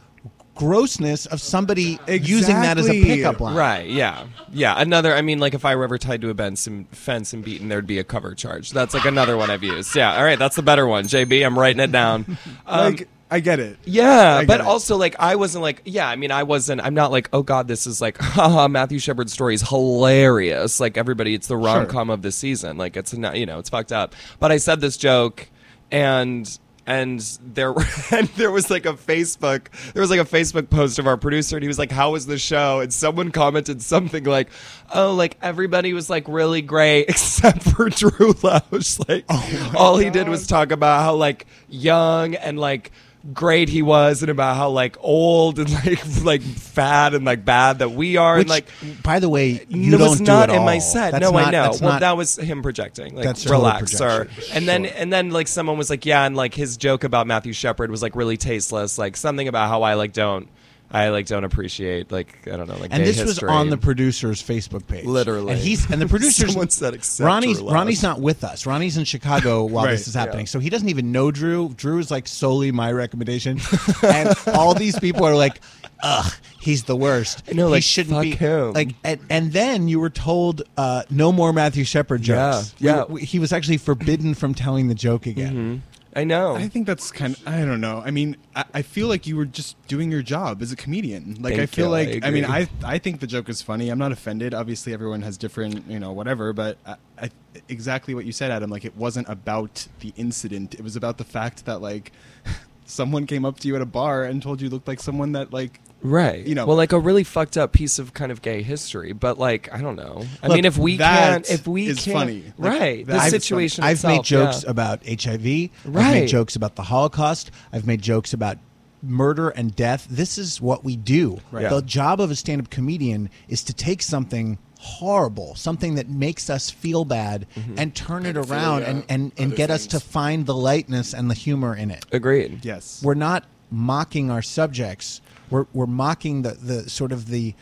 grossness of somebody using that as a pickup line. Right. Yeah. Yeah. Another. I mean, like if I were ever tied to a fence and, fence and beaten, there'd be a cover charge. That's like another one I've used. Yeah. All right. That's the better one. JB, I'm writing it down. Um, like I get it. yeah, get but it. also like I wasn't like yeah, I mean I wasn't I'm not like oh god this is like haha Matthew Shepard's story is hilarious. Like everybody it's the rom com of the season. Like it's not you know it's fucked up. But I said this joke and and there and there was like a Facebook there was like a Facebook post of our producer and he was like how was the show? And someone commented something like oh like everybody was like really great except for Drew Lausch like oh all he did was talk about how like young and like great he was and about how like old and like like fat and like bad that we are Which, and like by the way, you it was don't not do it in my all. set. That's no, I know. Well, not- that was him projecting. Like, relax, sir. projection. And then and then like someone was like, yeah, and like his joke about Matthew Shepard was like really tasteless. Like something about how I like don't. I like don't appreciate like I don't know like and gay this history. was on the producer's Facebook page, Literally. And he's and the producers. Someone said Ronnie's Drew Ronnie's not with us. Ronnie's in Chicago while Right, this is happening, yeah. so he doesn't even know Drew. Drew is like solely my recommendation, and all these people are like, "Ugh, he's the worst. I know, he like, shouldn't fuck be him. like." And, and then you were told uh, no more Matthew Shepard jokes. Yeah, We- yeah. we- he was actually forbidden from telling the joke again. I know. I think that's kind of, I don't know. I mean, I, I feel like you were just doing your job as a comedian. Like, I feel you, like, I, mean. I, I think the joke is funny. I'm not offended. Obviously, everyone has different, you know, whatever, but I, I, exactly what you said, Adam. Like, it wasn't about the incident. It was about the fact that, like, someone came up to you at a bar and told you looked like someone that, like, Right. You know- well, like a really fucked up piece of kind of gay history, but like I don't know. I Look, mean, if we can't, if we is can't, funny. Like, right? that The is situation. I've made jokes yeah. about HIV. I've Right. made jokes about the Holocaust. I've made jokes about murder and death. This is what we do. Right. The job of a stand-up comedian is to take something horrible, something that makes us feel bad, Mm-hmm. and turn it around and, and, and other get us to find the lightness and the humor in it. Agreed. yes. We're not mocking our subjects. We're, we're mocking the, the sort of the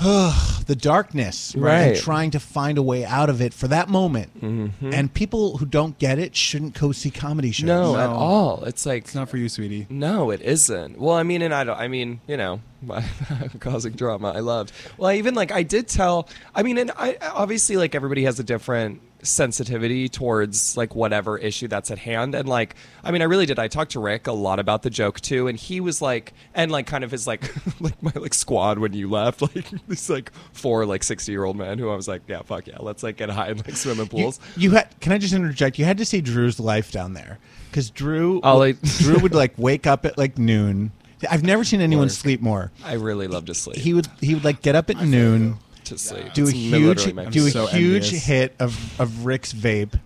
the darkness, right? And trying to find a way out of it for that moment. Mm-hmm. And people who don't get it shouldn't go see comedy shows. No, at all. It's like It's not for you, sweetie. No, it isn't. Well, I mean, and I don't. I mean, you know, I'm causing drama. I loved. Well, I even like I did tell. I mean, and I obviously like everybody has a different sensitivity towards like whatever issue that's at hand and like i mean i really did i talked to rick a lot about the joke too and he was like and like kind of his like like my like squad when you left like these like four like 60 year old men who i was like yeah fuck yeah let's like get high and like swim in You, pools you had. Can I just interject? You had to see Drew's life down there because Drew. Oh, like- Drew would like wake up at like noon. I've never seen anyone Work. sleep more. i really love to sleep He would. He would like get up at noon. To sleep do a huge do a so huge envious. hit of, of Rick's vape.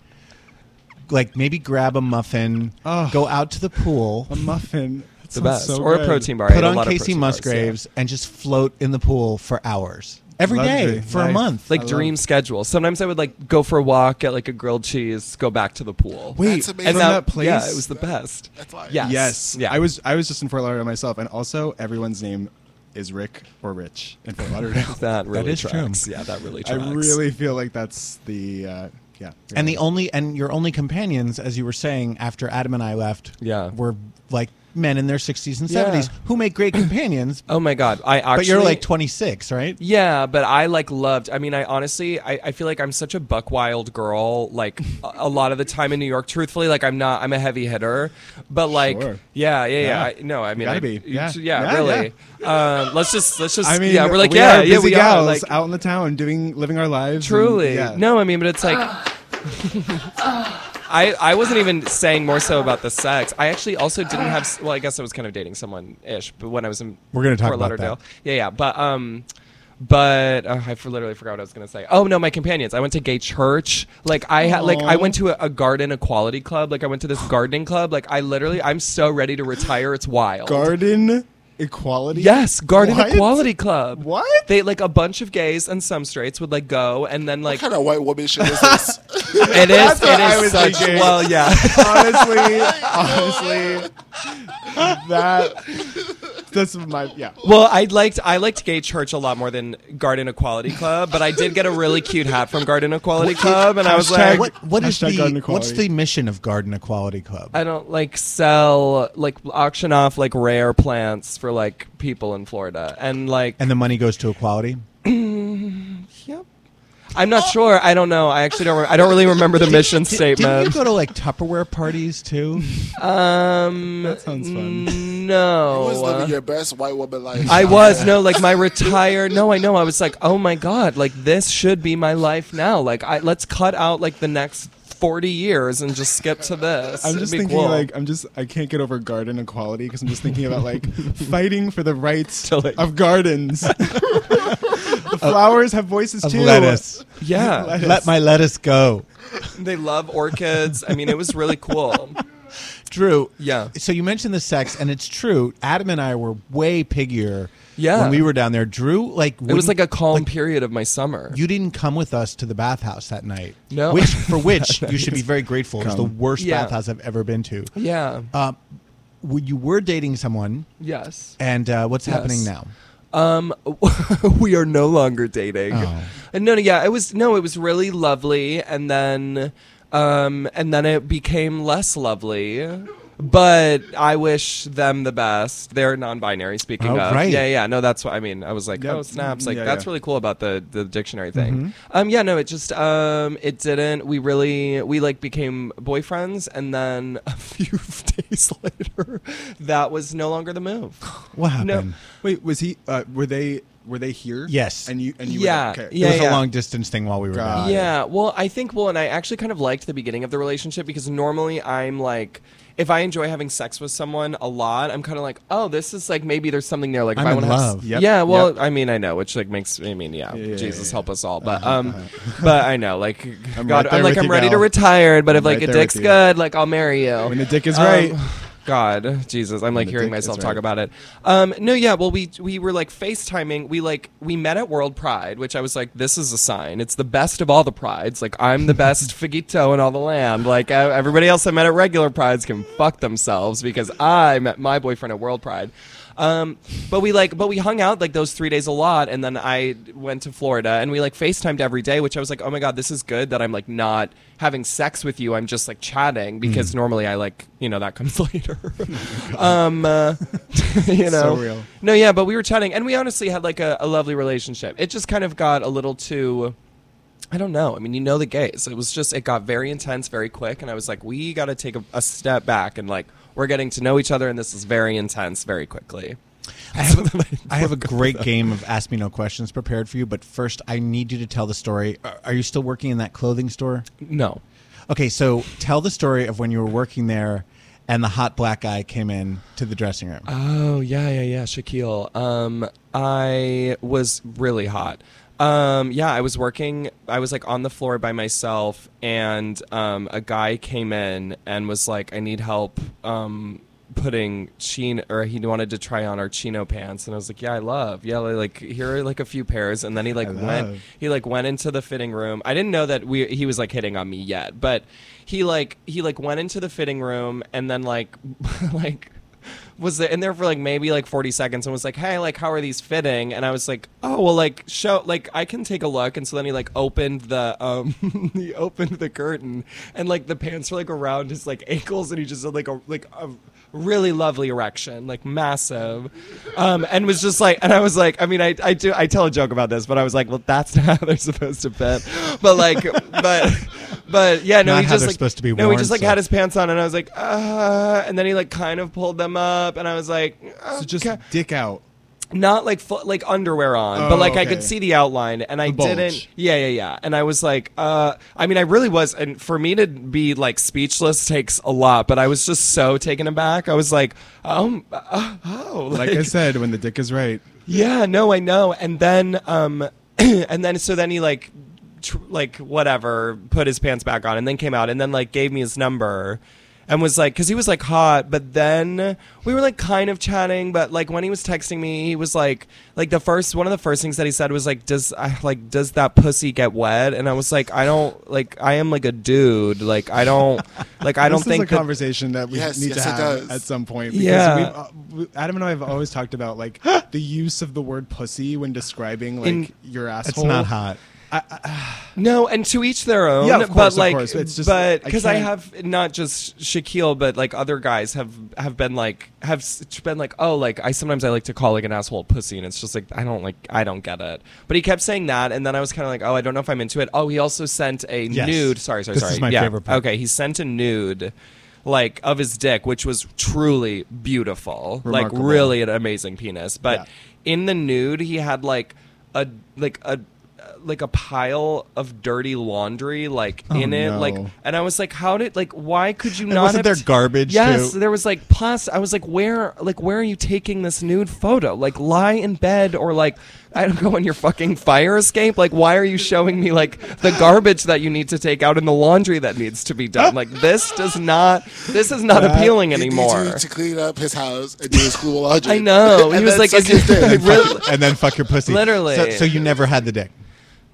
Like maybe grab a muffin, Oh. go out to the pool, A muffin. That the best so or a protein bar put ate a on lot of Kacey protein bars, yeah. Musgraves, and just float in the pool for hours every day Luxury. for a month. like I dream schedule. Sometimes I would like go for a walk, get like a grilled cheese, go back to the pool. Wait, That's amazing. and from that, that place? yeah, it was the best. That's life. Yes, Yes. yeah. I was I was just in Fort Lauderdale myself, and also everyone's name is Rick or Rich in Fort Lauderdale. That really is true. Yeah, that really I really feel like that's the uh, yeah. and the only and your only companions, as you were saying, after Adam and I left, Yeah. were like men in their sixties and Yeah. seventies who make great companions. Oh my god, I actually. but you're like twenty six, right? Yeah, but I like loved. I mean, I honestly, I, I feel like I'm such a buck wild girl. Like a, a lot of the time in New York, truthfully, like I'm not. I'm a heavy hitter, but like, Sure. yeah, yeah, yeah. Yeah. I, no, I mean, gotta I, be. Yeah. yeah, Yeah, really. Um, let's just, let's just. I mean, yeah, we're like, we yeah, are yeah, busy we gals are. Like, out in the town doing living our lives. and- Truly. yeah. No, I mean, but it's like. I, I wasn't even saying more so about the sex. I actually also didn't have. Well, I guess I was kind of dating someone ish, but when I was in We're gonna talk Fort about Lauderdale. that. Yeah, yeah. But um, but uh, I for- literally forgot what I was gonna say. Oh no, my companions. I went to gay church. Like I had like I went to a, a garden equality club. Like I went to this gardening club. Like I literally I'm so ready to retire. It's wild. Garden equality. Yes, Garden What? Equality Club. What? They like a bunch of gays and some straights would like go and then like What kind of white woman shit is this? it is. it is it I is was such thinking. well yeah. honestly, honestly, that that's my yeah. Well, I liked I liked gay church a lot more than Garden Equality Club, but I did get a really cute hat from Garden Equality Club, and I was like, What what is Hashtag Garden the Equality. what's the mission of Garden Equality Club? I don't like sell like auction off like rare plants for like people in Florida, and like and the money goes to equality. yep. I'm not sure. I don't know. I actually don't. Re- I don't really remember the mission Did- Didn't you statement. go to like Tupperware parties too? Um, That sounds fun. no. You was living your best white woman life. I was no like my retired. No, I know. I was like, oh my god, like this should be my life now. Like, I let's cut out like the next forty years and just skip to this. I'm just thinking cool. like I'm just I can't get over garden equality because I'm just thinking about like fighting for the rights To, like- of gardens. the flowers have voices Of too. lettuce. yeah, Lettuce. Let my lettuce go. they love orchids. I mean, it was really cool. Drew. Yeah. So you mentioned the sex, and it's true. Adam and I were way piggier. Yeah. When we were down there, Drew like It was like a calm like, period of my summer. You didn't come with us to the bathhouse that night. No. Which for which you should be very grateful. It was the worst Yeah. bathhouse I've ever been to. yeah. Um, w- you were dating someone, yes. and uh, what's happening now? Um, we are no longer dating. Oh. Uh, No, no, yeah, it was no, it was really lovely, and then, um, and then it became less lovely. But I wish them the best. They're non-binary. Speaking Oh, of, right. yeah, yeah, no, that's what I mean. I was like, Yep. oh snaps, like Yeah, that's yeah. really cool about the the dictionary thing. Mm-hmm. Um, yeah, no, it just um, it didn't. We really we like became boyfriends, and then a few days later, that was no longer the move. What happened? Wait, was he? Uh, were they? Were they here? Yes. And you? And you? Yeah, Were, okay. yeah. it was a long distance thing while we were Got Yeah, well, I think well, and I actually kind of liked the beginning of the relationship because normally I'm like, if I enjoy having sex with someone a lot, I'm kind of like, oh, this is like maybe there's something there. Like, I'm if I want to have. Yep, yeah, well, yep. I mean, I know, which like makes, I mean, yeah, Yeah, yeah, Jesus yeah, help us all, Uh-huh, but um, but I know, like, I'm God, right I'm like, I'm ready to retire, but if I'm like right a dick's good, like I'll marry you. When the dick is Um, right. God, Jesus, I'm like hearing dick myself talk right. about it. Um, no, yeah, well, we we were like FaceTiming. We like we met at World Pride, which I was like, this is a sign. It's the best of all the prides. Like I'm the best fagito in all the land. Like uh, everybody else I met at regular prides can fuck themselves because I met my boyfriend at World Pride. Um, but we like, but we hung out like those three days a lot, and then I went to Florida, and we like FaceTimed every day, which I was like, oh my god, this is good that I'm like not having sex with you. I'm just like chatting because normally I like, you know, that comes later. um, uh, you know, So real. no, yeah, but we were chatting, and we honestly had like a, a lovely relationship. It just kind of got a little too I don't know. I mean, you know the gays. It was just it got very intense very quick, and I was like, we got to take a, a step back and like we're getting to know each other, and this is very intense very quickly. I have, I have a great game of Ask Me No Questions prepared for you, but first I need you to tell the story. Are- Are you still working in that clothing store? No. Okay, so tell the story of when you were working there and the hot black guy came in to the dressing room. Oh yeah, yeah, yeah, Shaquille. Um, I was really hot. Um, yeah, I was working. I was like on the floor by myself, and um, a guy came in and was like, "I need help." Um, putting chino or he wanted to try on our chino pants and I was like yeah I love yeah like here are like a few pairs and then he like I went love. he like went into the fitting room I didn't know that we he was like hitting on me yet but he like he like went into the fitting room and then like like was in there for like maybe like 40 seconds and was like hey like how are these fitting? And i was like oh well like show like i can take a look. And so then he like opened the um he opened the curtain and like the pants were like around his like ankles and he just like a like a really lovely erection like massive. Um and was just like and i was like i mean i i do i tell a joke about this but i was like well that's not how they're supposed to fit. But like but but yeah no Not he how just like supposed to be no he worn, just like so- had his pants on and i was like uh and then he like kind of pulled them up and i was like So just dick out. Not like like underwear on Oh, but like i could see the outline and i didn't yeah yeah yeah and i was like uh i mean i really was and for me to be like speechless takes a lot but i was just so taken aback i was like um uh, oh Like I said, when the dick is right. yeah, no, I know. And then, um, and then so then he like, tr- like whatever, put his pants back on, and then came out, and then like gave me his number, and was like, because he was like hot, but then we were like kind of chatting, but like when he was texting me, he was like, like the first one of the first things that he said was like, does I like does that pussy get wet? And I was like, I don't like I am like a dude, like I don't like I don't this think is a that- conversation that we Yes, need yes, to have does. at some point. Because Yeah. we've, uh, we- Adam and I have always talked about like the use of the word pussy when describing like In- your It's not hot. No, and to each their own. Yeah, of course, but of like, course. It's just- but because I, can't- have not just Shaquille, but like other guys have have been like have been like, oh, like I sometimes I like to call like an asshole a pussy, and it's just like I don't like I don't get it. But he kept saying that, and then I was kind of like, oh, I don't know if I'm into it. Oh, he also sent a Yes. nude. Sorry, sorry, This sorry. is my yeah. favorite part. Okay, he sent a nude. Like of his dick, which was truly beautiful, Remarkable. like really an amazing penis. But Yeah. in the nude, he had like a like a like a pile of dirty laundry like Oh, in it no. like and i was like how did like why could you And not wasn't have there garbage, yes too? there was like plastic i was like where like where are you taking this nude photo like lie in bed or like i don't go on your fucking fire escape like why are you showing me like the garbage that you need to take out in the laundry that needs to be done like this does not this is not appealing anymore you to clean up his house and do his school laundry. I know. He was then like, suck is his really- and then fuck your pussy. Literally. So, so you never had the dick.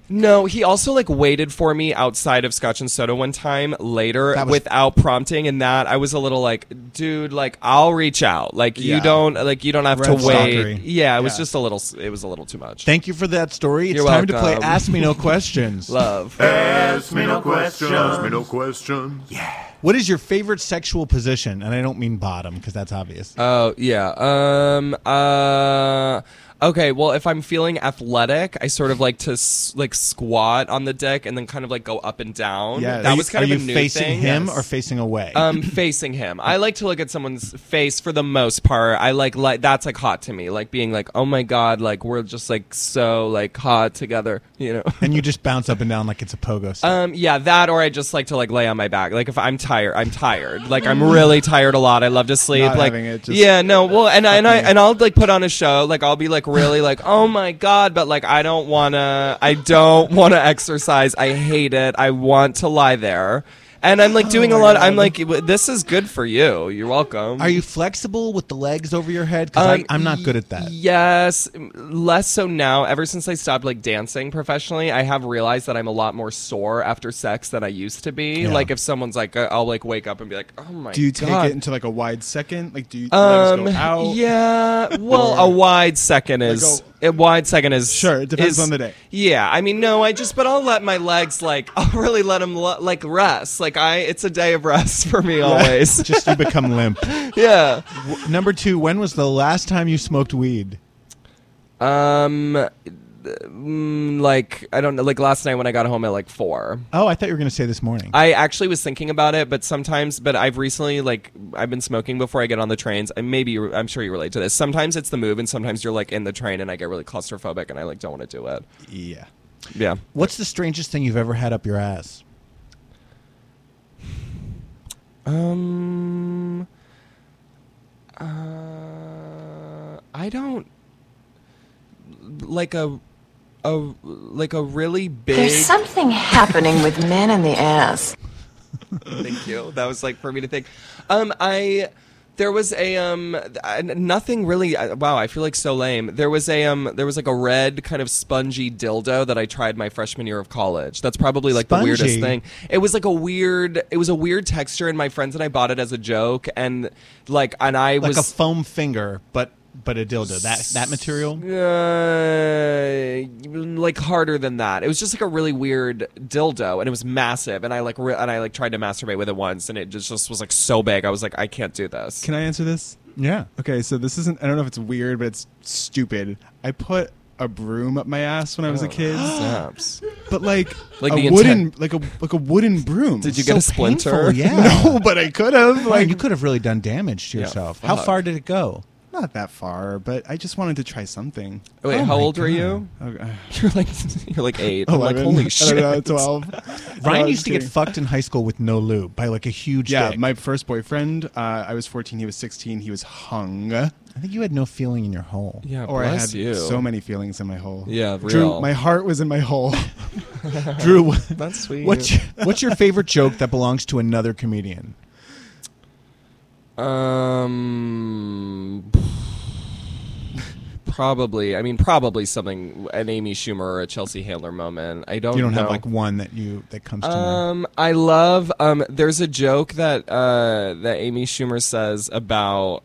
No, he also like waited for me outside of Scotch and Soda one time later was- without prompting, and that I was a little like, dude, like I'll reach out. Like you don't, like you don't have Red to wait. stalkery. Yeah, it was just a little. It was a little too much. Thank you for that story. It's You're time to play. Ask Me No Questions. Love. Ask me no questions. Ask me no questions. Yeah. What is your favorite sexual position? And I don't mean bottom because that's obvious. Oh yeah. Um. Uh. Okay. Well, if I'm feeling athletic, I sort of like to s- like squat on the dick and then kind of like go up and down. Yeah, that was kind of a you new facing thing. him Yes. or facing away? um facing him i like to look at someone's face for the most part i like like that's like hot to me like being like oh my god like we're just like so like hot together you know and you just bounce up and down like it's a pogo stick. um yeah that or i just like to like lay on my back like if i'm tired i'm tired like i'm really tired a lot i love to sleep Not like having it, just yeah no well and, I- and i fucking- and i'll like put on a show like i'll be like really like oh my god but like i don't wanna i don't wanna exercise. I hate it. I want to lie there and I'm like doing a lot. I'm like, this is good for you. You're welcome. Are you flexible with the legs over your head? Because Um, I'm not good at that. Yes, less so now. Ever since I stopped like dancing professionally, I have realized that I'm a lot more sore after sex than I used to be. Yeah. Like if someone's like, uh, I'll like wake up and be like, oh my. Do you take God. it into like a wide second? Like do you Um. legs go out? Yeah. Well, a wide second Like is a wide second is Sure, it depends is- on the day. Yeah. I mean, no. I just, but I'll let my legs like. I'll really let them like rest. Like I, it's a day of rest for me always. just you become limp. yeah. W- number two, when was the last time you smoked weed? Um, mm, like I don't know, like last night when I got home at like four. Oh, I thought you were going to say this morning. I actually was thinking about it, but sometimes, but I've recently like I've been smoking before I get on the trains, and maybe you, I'm sure you relate to this. Sometimes it's the move, and sometimes you're like in the train, and I get really claustrophobic, and I like don't want to do it. Yeah. Yeah. What's the strangest thing you've ever had up your ass? Um. Uh, I don't like a a like a really big. There's something happening with men in the ass. Thank you. That was like for me to think. Um, I there was a um nothing really. uh, Wow, I feel like so lame. There was a um there was like a red kind of spongy dildo that I tried my freshman year of college. That's probably like the weirdest thing. It was like a weird. It was a weird texture, and my friends and I bought it as a joke, and like and I Like was like a foam finger, but but a dildo. That that material. uh, like harder than that. It was just like a really weird dildo, and it was massive. And I like re- and I like tried to masturbate with it once, and it just, just was like so big. I was like, I can't do this. Can I answer this? Yeah. Okay, so this isn't. I don't know if it's weird, but it's stupid. I put a broom up my ass when I was a Oh, kid. snaps. But like, Like a the wooden, intent- like a like a wooden broom. Did you get a splinter? painful, yeah. no, but I could have. Like Like, you could have really done damage to Yeah, yourself. How far did it go? Not that far, but I just wanted to try something. Wait, Oh how my old were God. you? Okay. You're like you're like eight. I'm like 11. holy I shit. don't know, Twelve. Ryan No, used to get fucked in high school with no lube by like a huge Yeah, dick. my first boyfriend. Uh, I was fourteen. He was sixteen. He was hung. I think you had no feeling in your hole. Yeah, or I bless had you. so many feelings in my hole. Yeah, Drew, real. my heart was in my hole. Drew, That's sweet. What's your, what's your favorite joke that belongs to another comedian? Um, probably. I mean, probably something an Amy Schumer or a Chelsea Handler moment. I don't. you don't know. have like one that you that comes to mind. Um, I love. Um, there's a joke that uh that Amy Schumer says about.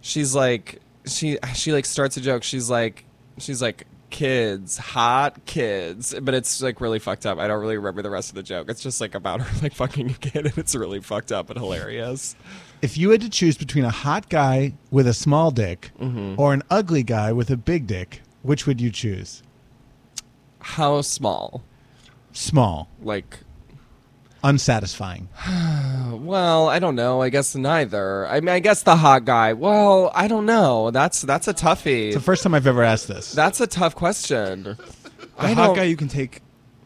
She's like she she like starts a joke. She's like she's like kids, hot kids, but it's like really fucked up. I don't really remember the rest of the joke. It's just like about her like fucking a kid, and it's really fucked up but hilarious. If you had to choose between a hot guy with a small dick Mhm. or an ugly guy with a big dick, which would you choose? How small? Small, Like unsatisfying. Well, I don't know. I guess neither. I mean, I guess the hot guy. Well, I don't know. That's that's a toughie. It's the first time I've ever asked this. That's a tough question. The I hot don't- guy you can take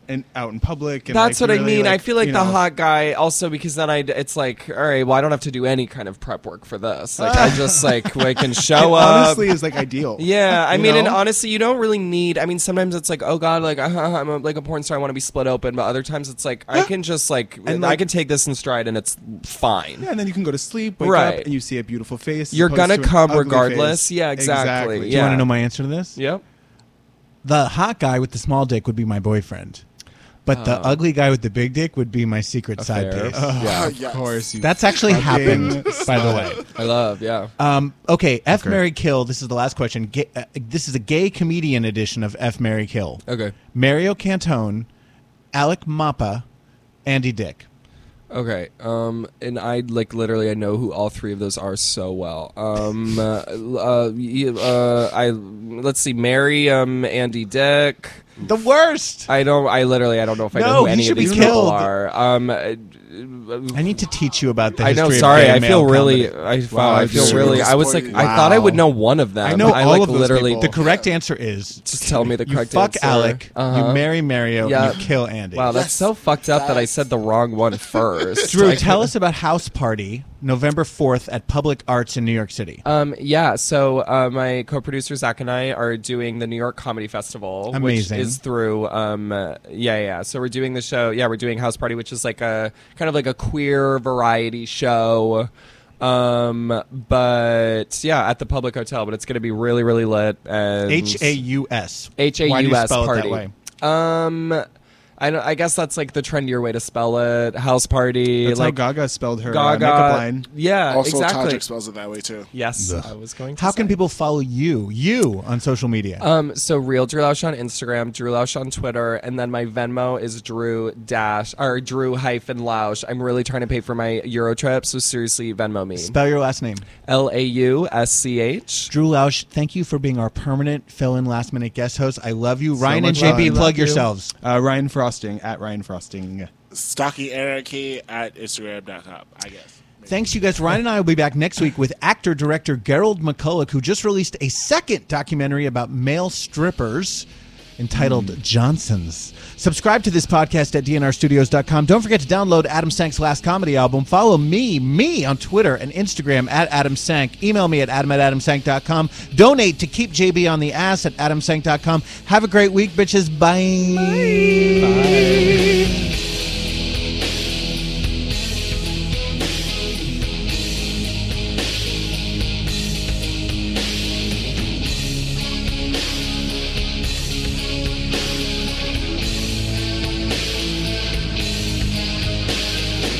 in, out in public. And That's like, what I really, mean. I feel like you the know. hot guy also because then I it's like all right. Well, I don't have to do any kind of prep work for this. Like I just like I can show It up. honestly is like ideal. Yeah, I You mean, and know? honestly, you don't really need. I mean, sometimes it's like, oh god, like uh, I'm a, like a porn star, I want to be split open. But other times it's like I can just like, And, I like- can take this in stride, and it's fine. Yeah, and then you can go to sleep, wake Right. up, and you see a beautiful face. You're gonna to come regardless. face. Yeah, exactly. Do Yeah. you want to know my answer to this? Yep. The hot guy with the small dick would be my boyfriend. But the Oh. ugly guy with the big dick would be my secret side Affair. piece. Oh, Yeah, of Yes. course. You That's actually fucking happened, by the way. I love. Yeah. Um, okay, F Okay. Mary Kill. This is the last question. Ga- uh, this is a gay comedian edition of F Mary Kill. Okay. Mario Cantone, Alec Mapa, Andy Dick. Okay. Um, and I like literally I know who all three of those are so well. Um, uh, uh, uh, I let's see, Mary, um, Andy Dick. The worst. I don't. I literally I don't know if I No, know who any of these people are. Um, I need to teach you about the I history know. of Sorry, gay I male feel really. comedy. I, wow, Wow, I feel dude. really. I was like, I thought I would know one of them. I know all like of those literally. people. The correct answer is Just tell me the you correct fuck answer. Alec, Uh-huh. you marry Mario, Yeah. and you kill Andy. Wow, that's Yes. so fucked up that I said the wrong one first. Drew, I tell us about House Party, November 4th at Public Arts in New York City. Um, yeah, so uh, my co-producer Zach and I are doing the New York Comedy Festival, Amazing. which is through. Um, uh, yeah, yeah. So we're doing the show. Yeah, we're doing House Party, which is like a kind of like a queer variety show. Um, but yeah, at the Public Hotel. But it's going to be really, really lit. H A U S. H A U S spell it that party. way? Um, I, don't- I guess that's like the trendier way to spell it. House party. That's how like Gaga spelled her, uh, makeup line. Yeah, Also, exactly. Tajik spells it that way too. Yes, Ugh. I was going to How say. can people follow you, you on social media? Um, so real Drew Lausch on Instagram, Drew Lausch on Twitter, and then my Venmo is Drew dash or Drew hyphen Lausch. I'm really trying to pay for my Euro trip, so seriously, Venmo me. Spell your last name. L A U S C H. Drew Lausch, thank you for being our permanent fill-in last-minute guest host. I love you. So Ryan and. JB, Love plug you. yourselves. Uh, Ryan Frostig at Ryan Frostig. Stocky Anarchy at Instagram.com, I guess. Thanks, you guys. Ryan and I will be back next week with actor director Gerald McCullouch, who just released a second documentary about male strippers entitled hmm. Johnsons. Subscribe to this podcast at dnrstudios.com. Don't forget to download Adam Sank's last comedy album. Follow me, me on Twitter and Instagram at Adam Sank. Email me at adam at adamsank.com. Donate to keep JB on the ass at adamsank.com. Have a great week, bitches. Bye. Bye.